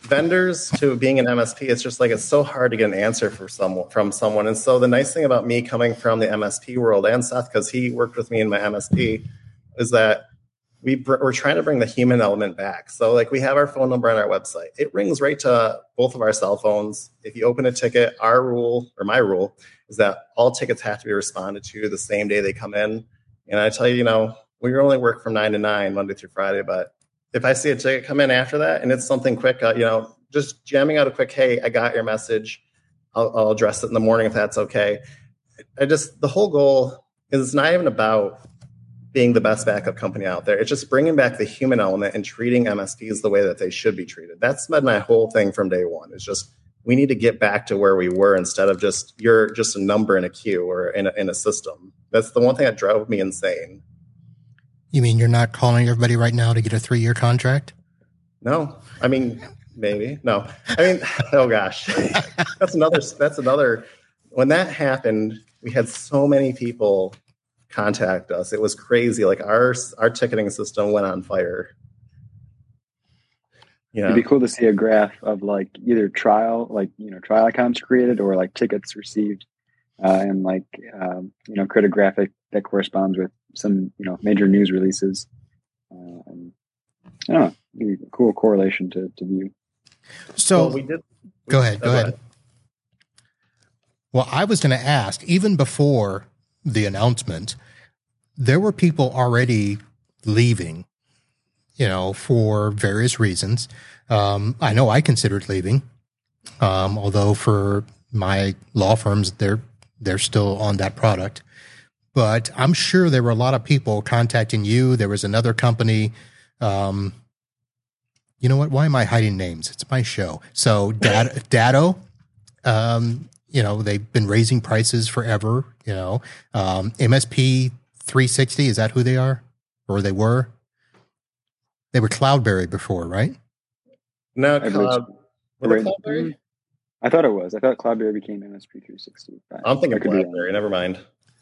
S2: vendors to being an MSP, it's just like it's so hard to get an answer for from someone. And so the nice thing about me coming from the MSP world and Seth, because he worked with me in my MSP, is that we br- we're trying to bring the human element back. So like we have our phone number on our website. It rings right to both of our cell phones. If you open a ticket, our rule or my rule is that all tickets have to be responded to the same day they come in. And I tell you, you know, we only work from nine to nine Monday through Friday, but if I see a ticket come in after that and it's something quick, uh, you know, just jamming out a quick, hey, I got your message. I'll, I'll address it in the morning if that's okay. I just, the whole goal is not even about being the best backup company out there. It's just bringing back the human element and treating MSPs the way that they should be treated. That's been my whole thing from day one. It's just we need to get back to where we were instead of just you're just a number in a queue or in a, in a system. That's the one thing that drove me insane.
S1: You mean you're not calling everybody right now to get a three year contract?
S2: No, I mean maybe no. I mean, [laughs] oh gosh, [laughs] that's another. That's another. When that happened, we had so many people contact us. It was crazy. Like our our ticketing system went on fire.
S3: You know? It'd be cool to see a graph of like either trial, like you know, trial accounts created or like tickets received, uh, and like um, you know, create a graphic that corresponds with some you know major news releases. Uh, and, I don't know, cool correlation to, to view.
S1: So well, we did. Go ahead. Go, ahead. Well, I was going to ask, even before the announcement, there were people already leaving, you know, for various reasons. Um, I know I considered leaving, um, although for my law firms, they're they're still on that product but I'm sure there were a lot of people contacting you. There was another company. Um, you know what? Why am I hiding names? It's my show. So Dat- [laughs] Datto, um, you know, they've been raising prices forever. You know, um, MSP 360 is that who they are, or they were? They were Cloudberry before, right?
S2: No, Cloud.
S3: Cloudberry? I thought it was. I thought Cloudberry became MSP 360.
S2: I'm thinking BlackBerry. Never mind.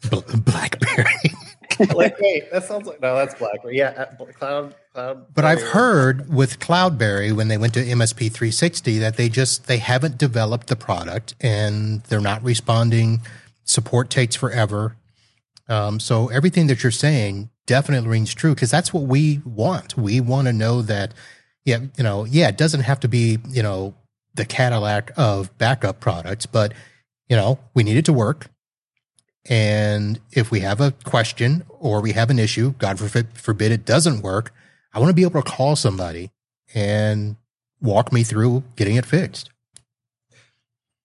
S1: Blackberry. [laughs]
S2: like, wait, that sounds like no, that's BlackBerry. Yeah, uh, Cloud. Cloud.
S1: But I've heard with Cloudberry when they went to MSP 360 that they just they haven't developed the product and they're not responding. Support takes forever. Um, so everything that you're saying definitely rings true because that's what we want. We want to know that, yeah, you know, yeah, it doesn't have to be you know the Cadillac of backup products, but you know we need it to work and if we have a question or we have an issue, God forbid it doesn't work, I want to be able to call somebody and walk me through getting it fixed.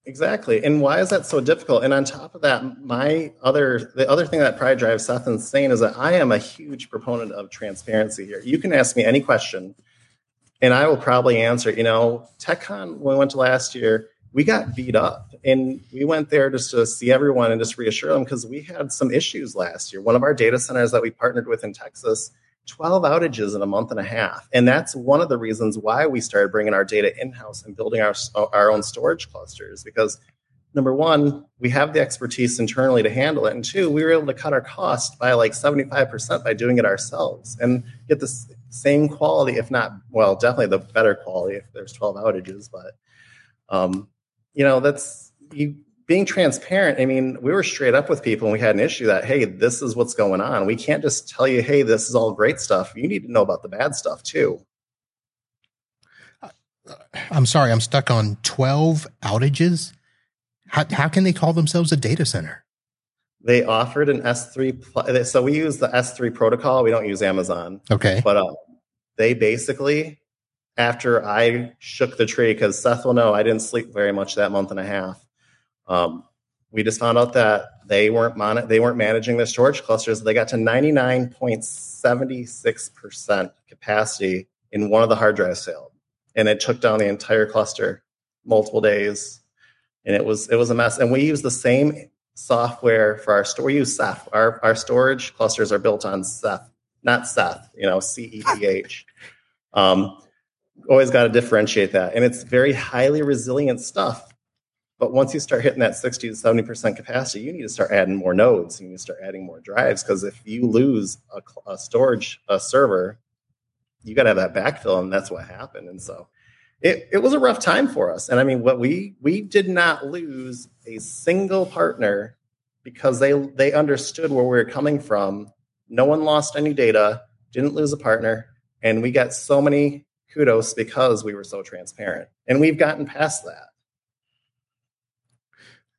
S2: Exactly. And why is that so difficult? And on top of that, my other the other thing that probably drives Seth insane is that I am a huge proponent of transparency here. You can ask me any question and I will probably answer. You know, TechCon when we went to last year, we got beat up and we went there just to see everyone and just reassure them because we had some issues last year. One of our data centers that we partnered with in Texas 12 outages in a month and a half. And that's one of the reasons why we started bringing our data in house and building our, our own storage clusters. Because number one, we have the expertise internally to handle it. And two, we were able to cut our cost by like 75% by doing it ourselves and get the same quality, if not, well, definitely the better quality if there's 12 outages. But, um, you know, that's you being transparent, I mean, we were straight up with people and we had an issue that, hey, this is what's going on. We can't just tell you, hey, this is all great stuff. You need to know about the bad stuff too.
S1: I'm sorry, I'm stuck on 12 outages. How, how can they call themselves a data center?
S2: They offered an S3. So we use the S3 protocol. We don't use Amazon.
S1: Okay.
S2: But uh, they basically, after I shook the tree, because Seth will know I didn't sleep very much that month and a half um, we just found out that they weren't mon- they weren't managing their storage clusters. They got to 99.76% capacity in one of the hard drives failed. And it took down the entire cluster multiple days. And it was it was a mess. And we use the same software for our store. We use Ceph. Our our storage clusters are built on Ceph, not Seth, you know, C E P H. [laughs] Um, always got to differentiate that. And it's very highly resilient stuff but once you start hitting that 60 to 70% capacity, you need to start adding more nodes. You need to start adding more drives because if you lose a, a storage a server, you got to have that backfill, and that's what happened. And so it, it was a rough time for us. And I mean, what we we did not lose a single partner because they they understood where we were coming from. No one lost any data, didn't lose a partner, and we got so many kudos because we were so transparent. And we've gotten past that.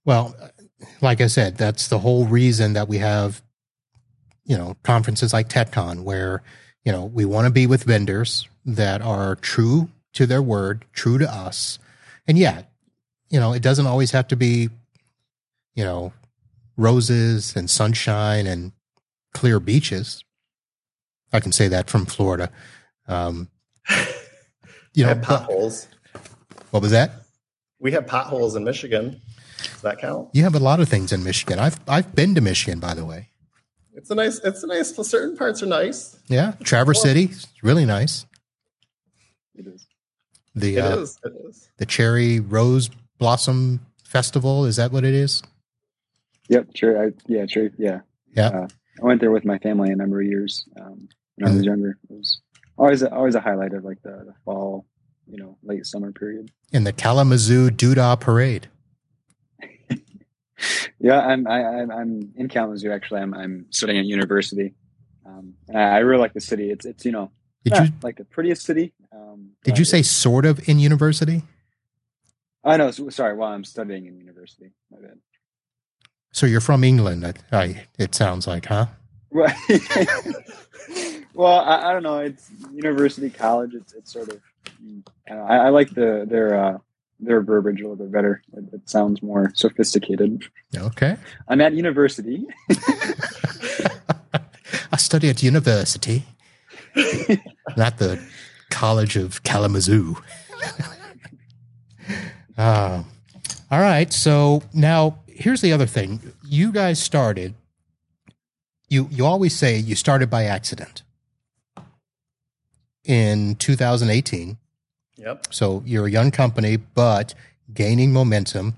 S1: Well, like I said, that's the whole reason that we have, you know, conferences like TechCon where, you know, we want to be with vendors that are true to their word, true to us. And yeah, you know, it doesn't always have to be, you know, roses and sunshine and clear beaches. I can say that from Florida. Um, [laughs]
S2: you know, potholes.
S1: What was that?
S2: We have potholes in Michigan. Does that count?
S1: You have a lot of things in Michigan. I've I've been to Michigan, by the way.
S2: It's a nice. It's a nice. Certain parts are nice.
S1: Yeah, Traverse well, City, really nice.
S2: It is.
S1: The it uh, is, It is. The Cherry Rose Blossom Festival. Is that what it is?
S3: Yep. Cherry. I, yeah. Cherry. Yeah.
S1: Yeah. Uh,
S3: I went there with my family a number of years um, when I was younger. It was always always a highlight of like the, the fall, you know, late summer period.
S1: In the Kalamazoo Doodah Parade [laughs]
S3: yeah, I'm I, am i am in Kalamazoo. Actually, I'm I'm studying at university, um, and I, I, really like the city. It's it's you know did you like the prettiest city. Um,
S1: did you say sort of in university?
S3: I know. Sorry, while I'm studying in university. My bad.
S1: So you're from England. I, I it sounds like, huh?
S3: Right. [laughs] well, I, I, don't know. It's university, college. It's it's sort of. I, I like the their uh, their verbiage a little bit better. It, it sounds more sophisticated.
S1: Okay.
S3: I'm at university. [laughs]
S1: I study at university, [laughs] not the College of Kalamazoo. uh, all right. So now here's the other thing. You guys started. You you always say you started by accident. In 2018,
S2: Yep.
S1: So you're a young company, but gaining momentum.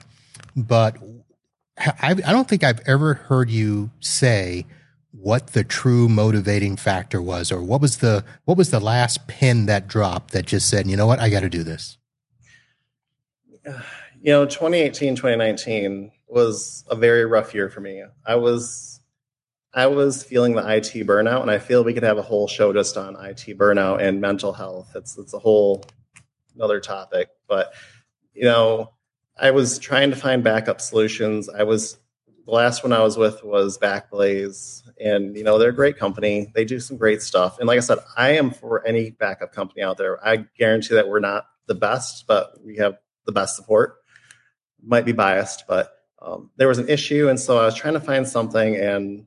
S1: But I, I don't think I've ever heard you say what the true motivating factor was, or what was the what was the last pin that dropped that just said, you know what, I got to do this. [sighs]
S2: You know, 2018, 2019 was a very rough year for me. I was I was feeling the IT burnout, and I feel we could have a whole show just on IT burnout and mental health. It's it's a whole another topic. But you know, I was trying to find backup solutions. I was the last one I was with was Backblaze, and you know they're a great company. They do some great stuff. And like I said, I am for any backup company out there. I guarantee that we're not the best, but we have the best support. might be biased, but um, there was an issue, and so I was trying to find something, and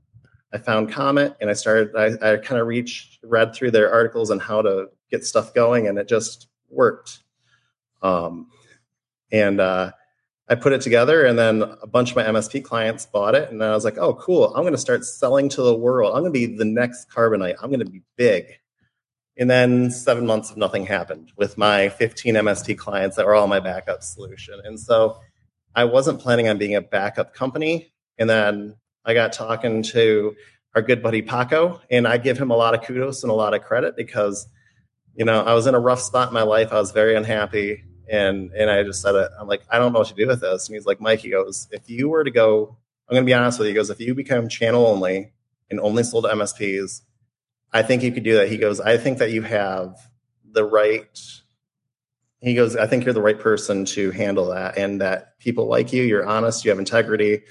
S2: I found Comet, and I started. I, I kind of reached, read through their articles on how to get stuff going, and it just worked. Um, and uh, I put it together, and then a bunch of my MSP clients bought it, and I was like, "Oh, cool! I'm going to start selling to the world. I'm going to be the next Carbonite. I'm going to be big." And then seven months of nothing happened with my 15 MSP clients that were all my backup solution. And so I wasn't planning on being a backup company. And then I got talking to our good buddy Paco, and I give him a lot of kudos and a lot of credit because, you know, I was in a rough spot in my life. I was very unhappy. And and I just said it. I'm like, I don't know what to do with this. And he's like, Mike, he goes, if you were to go, I'm gonna be honest with you, he goes, if you become channel only and only sold to MSPs, I think you could do that. He goes, I think that you have the right. He goes, I think you're the right person to handle that, and that people like you, you're honest, you have integrity,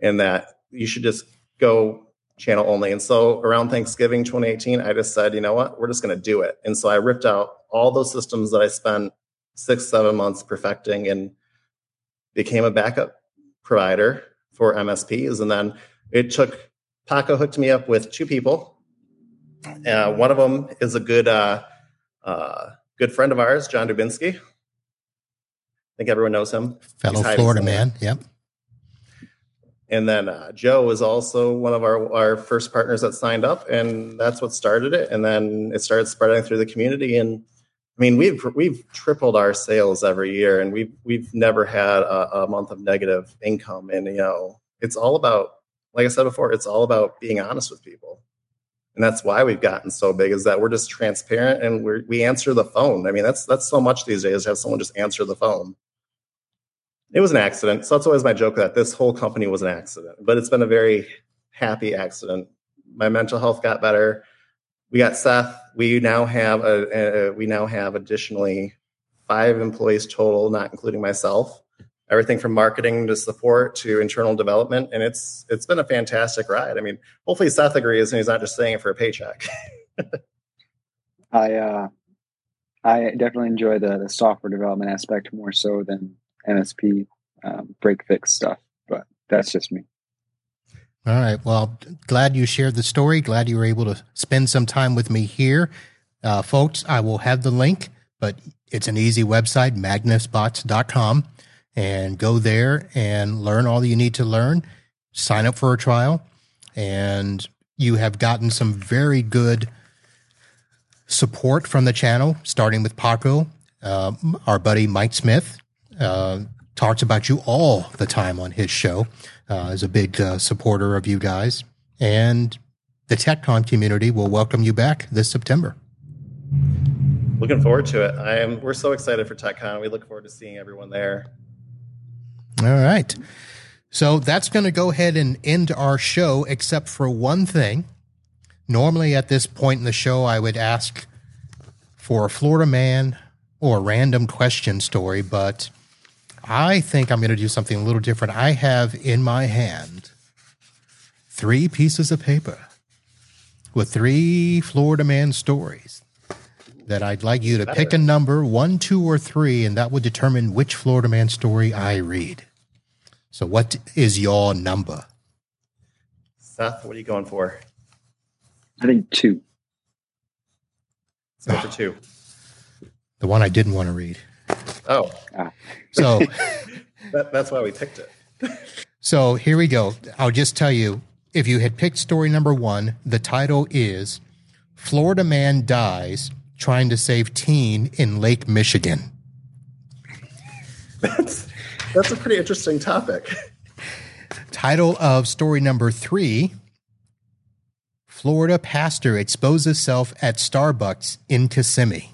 S2: and that you should just go channel only. And so around Thanksgiving 2018, I just said, you know what, we're just going to do it. And so I ripped out all those systems that I spent six, seven months perfecting and became a backup provider for MSPs. And then it took Paco hooked me up with two people uh, one of them is a good uh, uh, good friend of ours, John Dubinsky. I think everyone knows him.
S1: Fellow Florida man. Yep.
S2: And then uh, Joe is also one of our, our first partners that signed up, and that's what started it. And then it started spreading through the community. And I mean, we've we've tripled our sales every year, and we've we've never had a, a month of negative income. And you know, it's all about, like I said before, it's all about being honest with people and that's why we've gotten so big is that we're just transparent and we we answer the phone. I mean, that's that's so much these days have someone just answer the phone. It was an accident, so that's always my joke that this whole company was an accident, but it's been a very happy accident. My mental health got better. We got Seth. We now have a, a we now have additionally five employees total, not including myself everything from marketing to support to internal development and it's it's been a fantastic ride i mean hopefully seth agrees and he's not just saying it for a paycheck [laughs]
S3: i uh i definitely enjoy the, the software development aspect more so than msp um, break fix stuff but that's just me
S1: all right well glad you shared the story glad you were able to spend some time with me here uh, folks i will have the link but it's an easy website magnusbox.com and go there and learn all you need to learn. Sign up for a trial, and you have gotten some very good support from the channel, starting with Paco. Uh, our buddy Mike Smith uh, talks about you all the time on his show. Uh, is a big uh, supporter of you guys, and the TechCon community will welcome you back this September.
S2: Looking forward to it. I am. We're so excited for TechCon. We look forward to seeing everyone there.
S1: All right. So that's going to go ahead and end our show, except for one thing. Normally, at this point in the show, I would ask for a Florida man or a random question story, but I think I'm going to do something a little different. I have in my hand three pieces of paper with three Florida man stories that I'd like you to pick a number, one, two, or three, and that would determine which Florida man story I read. So, what is your number?
S2: Seth, what are you going for?
S3: I think two.
S2: Let's go for two.
S1: The one I didn't want to read.
S2: Oh.
S3: Ah. [laughs]
S1: So
S2: that, that's why we picked it. [laughs]
S1: so here we go. I'll just tell you if you had picked story number one, the title is Florida Man Dies Trying to Save Teen in Lake Michigan.
S2: That's that's a pretty interesting topic.
S1: Title of story number three Florida pastor exposes self at Starbucks in Kissimmee.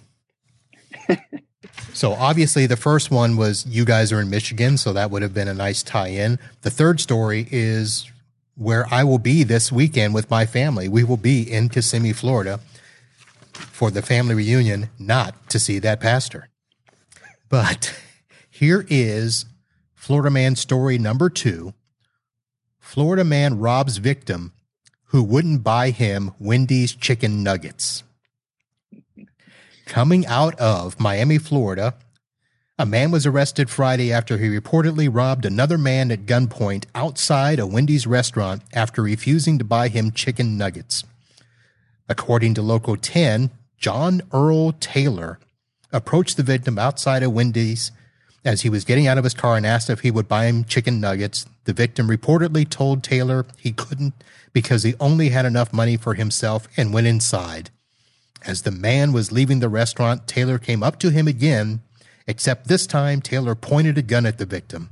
S1: [laughs] so obviously, the first one was you guys are in Michigan, so that would have been a nice tie in. The third story is where I will be this weekend with my family. We will be in Kissimmee, Florida for the family reunion, not to see that pastor. But here is Florida Man story number two Florida man robs victim who wouldn't buy him Wendy's chicken nuggets. Coming out of Miami, Florida, A man was arrested Friday after he reportedly robbed another man at gunpoint outside a Wendy's restaurant after refusing to buy him chicken nuggets. According to Local 10, John Earl Taylor approached the victim outside a Wendy's as he was getting out of his car and asked if he would buy him chicken nuggets. The victim reportedly told Taylor he couldn't because he only had enough money for himself and went inside. As the man was leaving the restaurant, Taylor came up to him again except this time Taylor pointed a gun at the victim.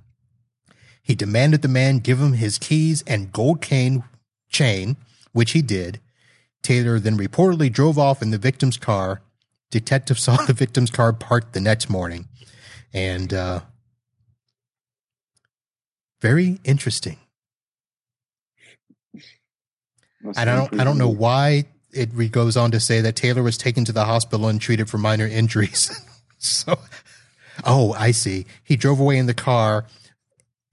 S1: He demanded the man give him his keys and gold cane chain, which he did. Taylor then reportedly drove off in the victim's car. Detectives saw [laughs] the victim's car parked the next morning. And uh, very interesting. I don't I don't know why it goes on to say that Taylor was taken to the hospital and treated for minor injuries. [laughs] so Oh, I see. He drove away in the car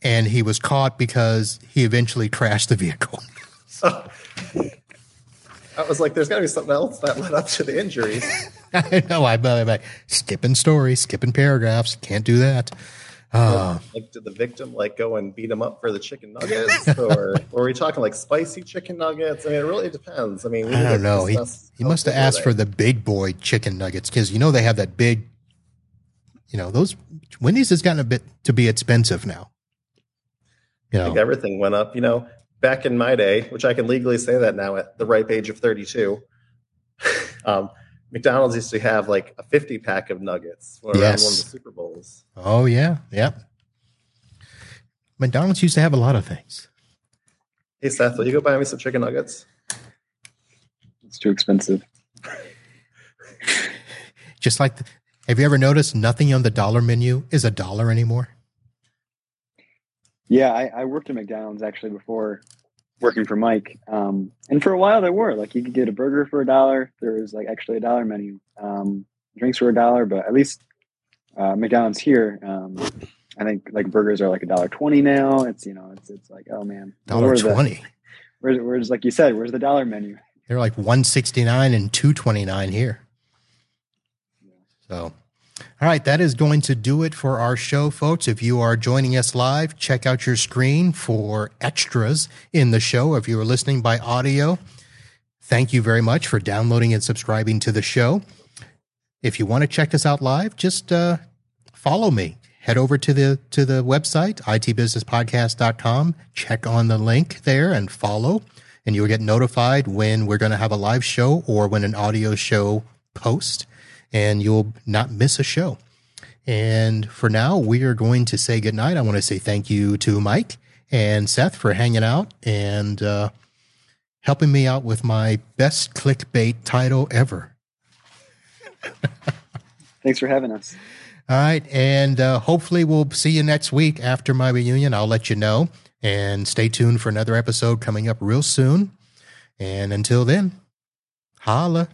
S1: and he was caught because he eventually crashed the vehicle. [laughs]
S2: so, I was like, there's got to be something else that led up to the injuries. [laughs]
S1: I know. I'm, I'm like, skipping stories, skipping paragraphs. Can't do that.
S2: Uh, like, did the victim like go and beat him up for the chicken nuggets, or, or are we talking like spicy chicken nuggets? I mean, it really depends. I mean,
S1: I don't know. He, he must have asked for the big boy chicken nuggets because you know they have that big you know, those Wendy's has gotten a bit to be expensive now.
S2: You know, everything went up. You know, back in my day, which I can legally say that now at the ripe age of 32, [laughs] um, McDonald's used to have like a 50 pack of nuggets around yes. one of the Super Bowls.
S1: Oh, yeah. Yep. McDonald's used to have a lot of things.
S2: Hey, Seth, will you go buy me some chicken nuggets?
S3: It's too expensive. [laughs]
S1: Just like the, have you ever noticed nothing on the dollar menu is a dollar anymore?
S3: Yeah, I, I worked at McDonald's actually before working for Mike. Um, and for a while there were like you could get a burger for a dollar. There was like actually a dollar menu. Um, drinks were a dollar, but at least uh, McDonald's here, um, I think like burgers are like a dollar twenty now. It's you know it's it's like oh man,
S1: dollar twenty.
S3: Where's where's like you said, where's the dollar menu?
S1: They're like one sixty nine and two twenty nine here. So, all right, that is going to do it for our show, folks. If you are joining us live, check out your screen for extras in the show. If you are listening by audio, thank you very much for downloading and subscribing to the show. If you want to check us out live, just uh, follow me. Head over to the to the website itbusinesspodcast.com. Check on the link there and follow, and you'll get notified when we're going to have a live show or when an audio show posts and you'll not miss a show. And for now, we are going to say goodnight. I want to say thank you to Mike and Seth for hanging out and uh, helping me out with my best clickbait title ever.
S3: Thanks for having us.
S1: All right. And uh, hopefully, we'll see you next week after my reunion. I'll let you know. And stay tuned for another episode coming up real soon. And until then, holla.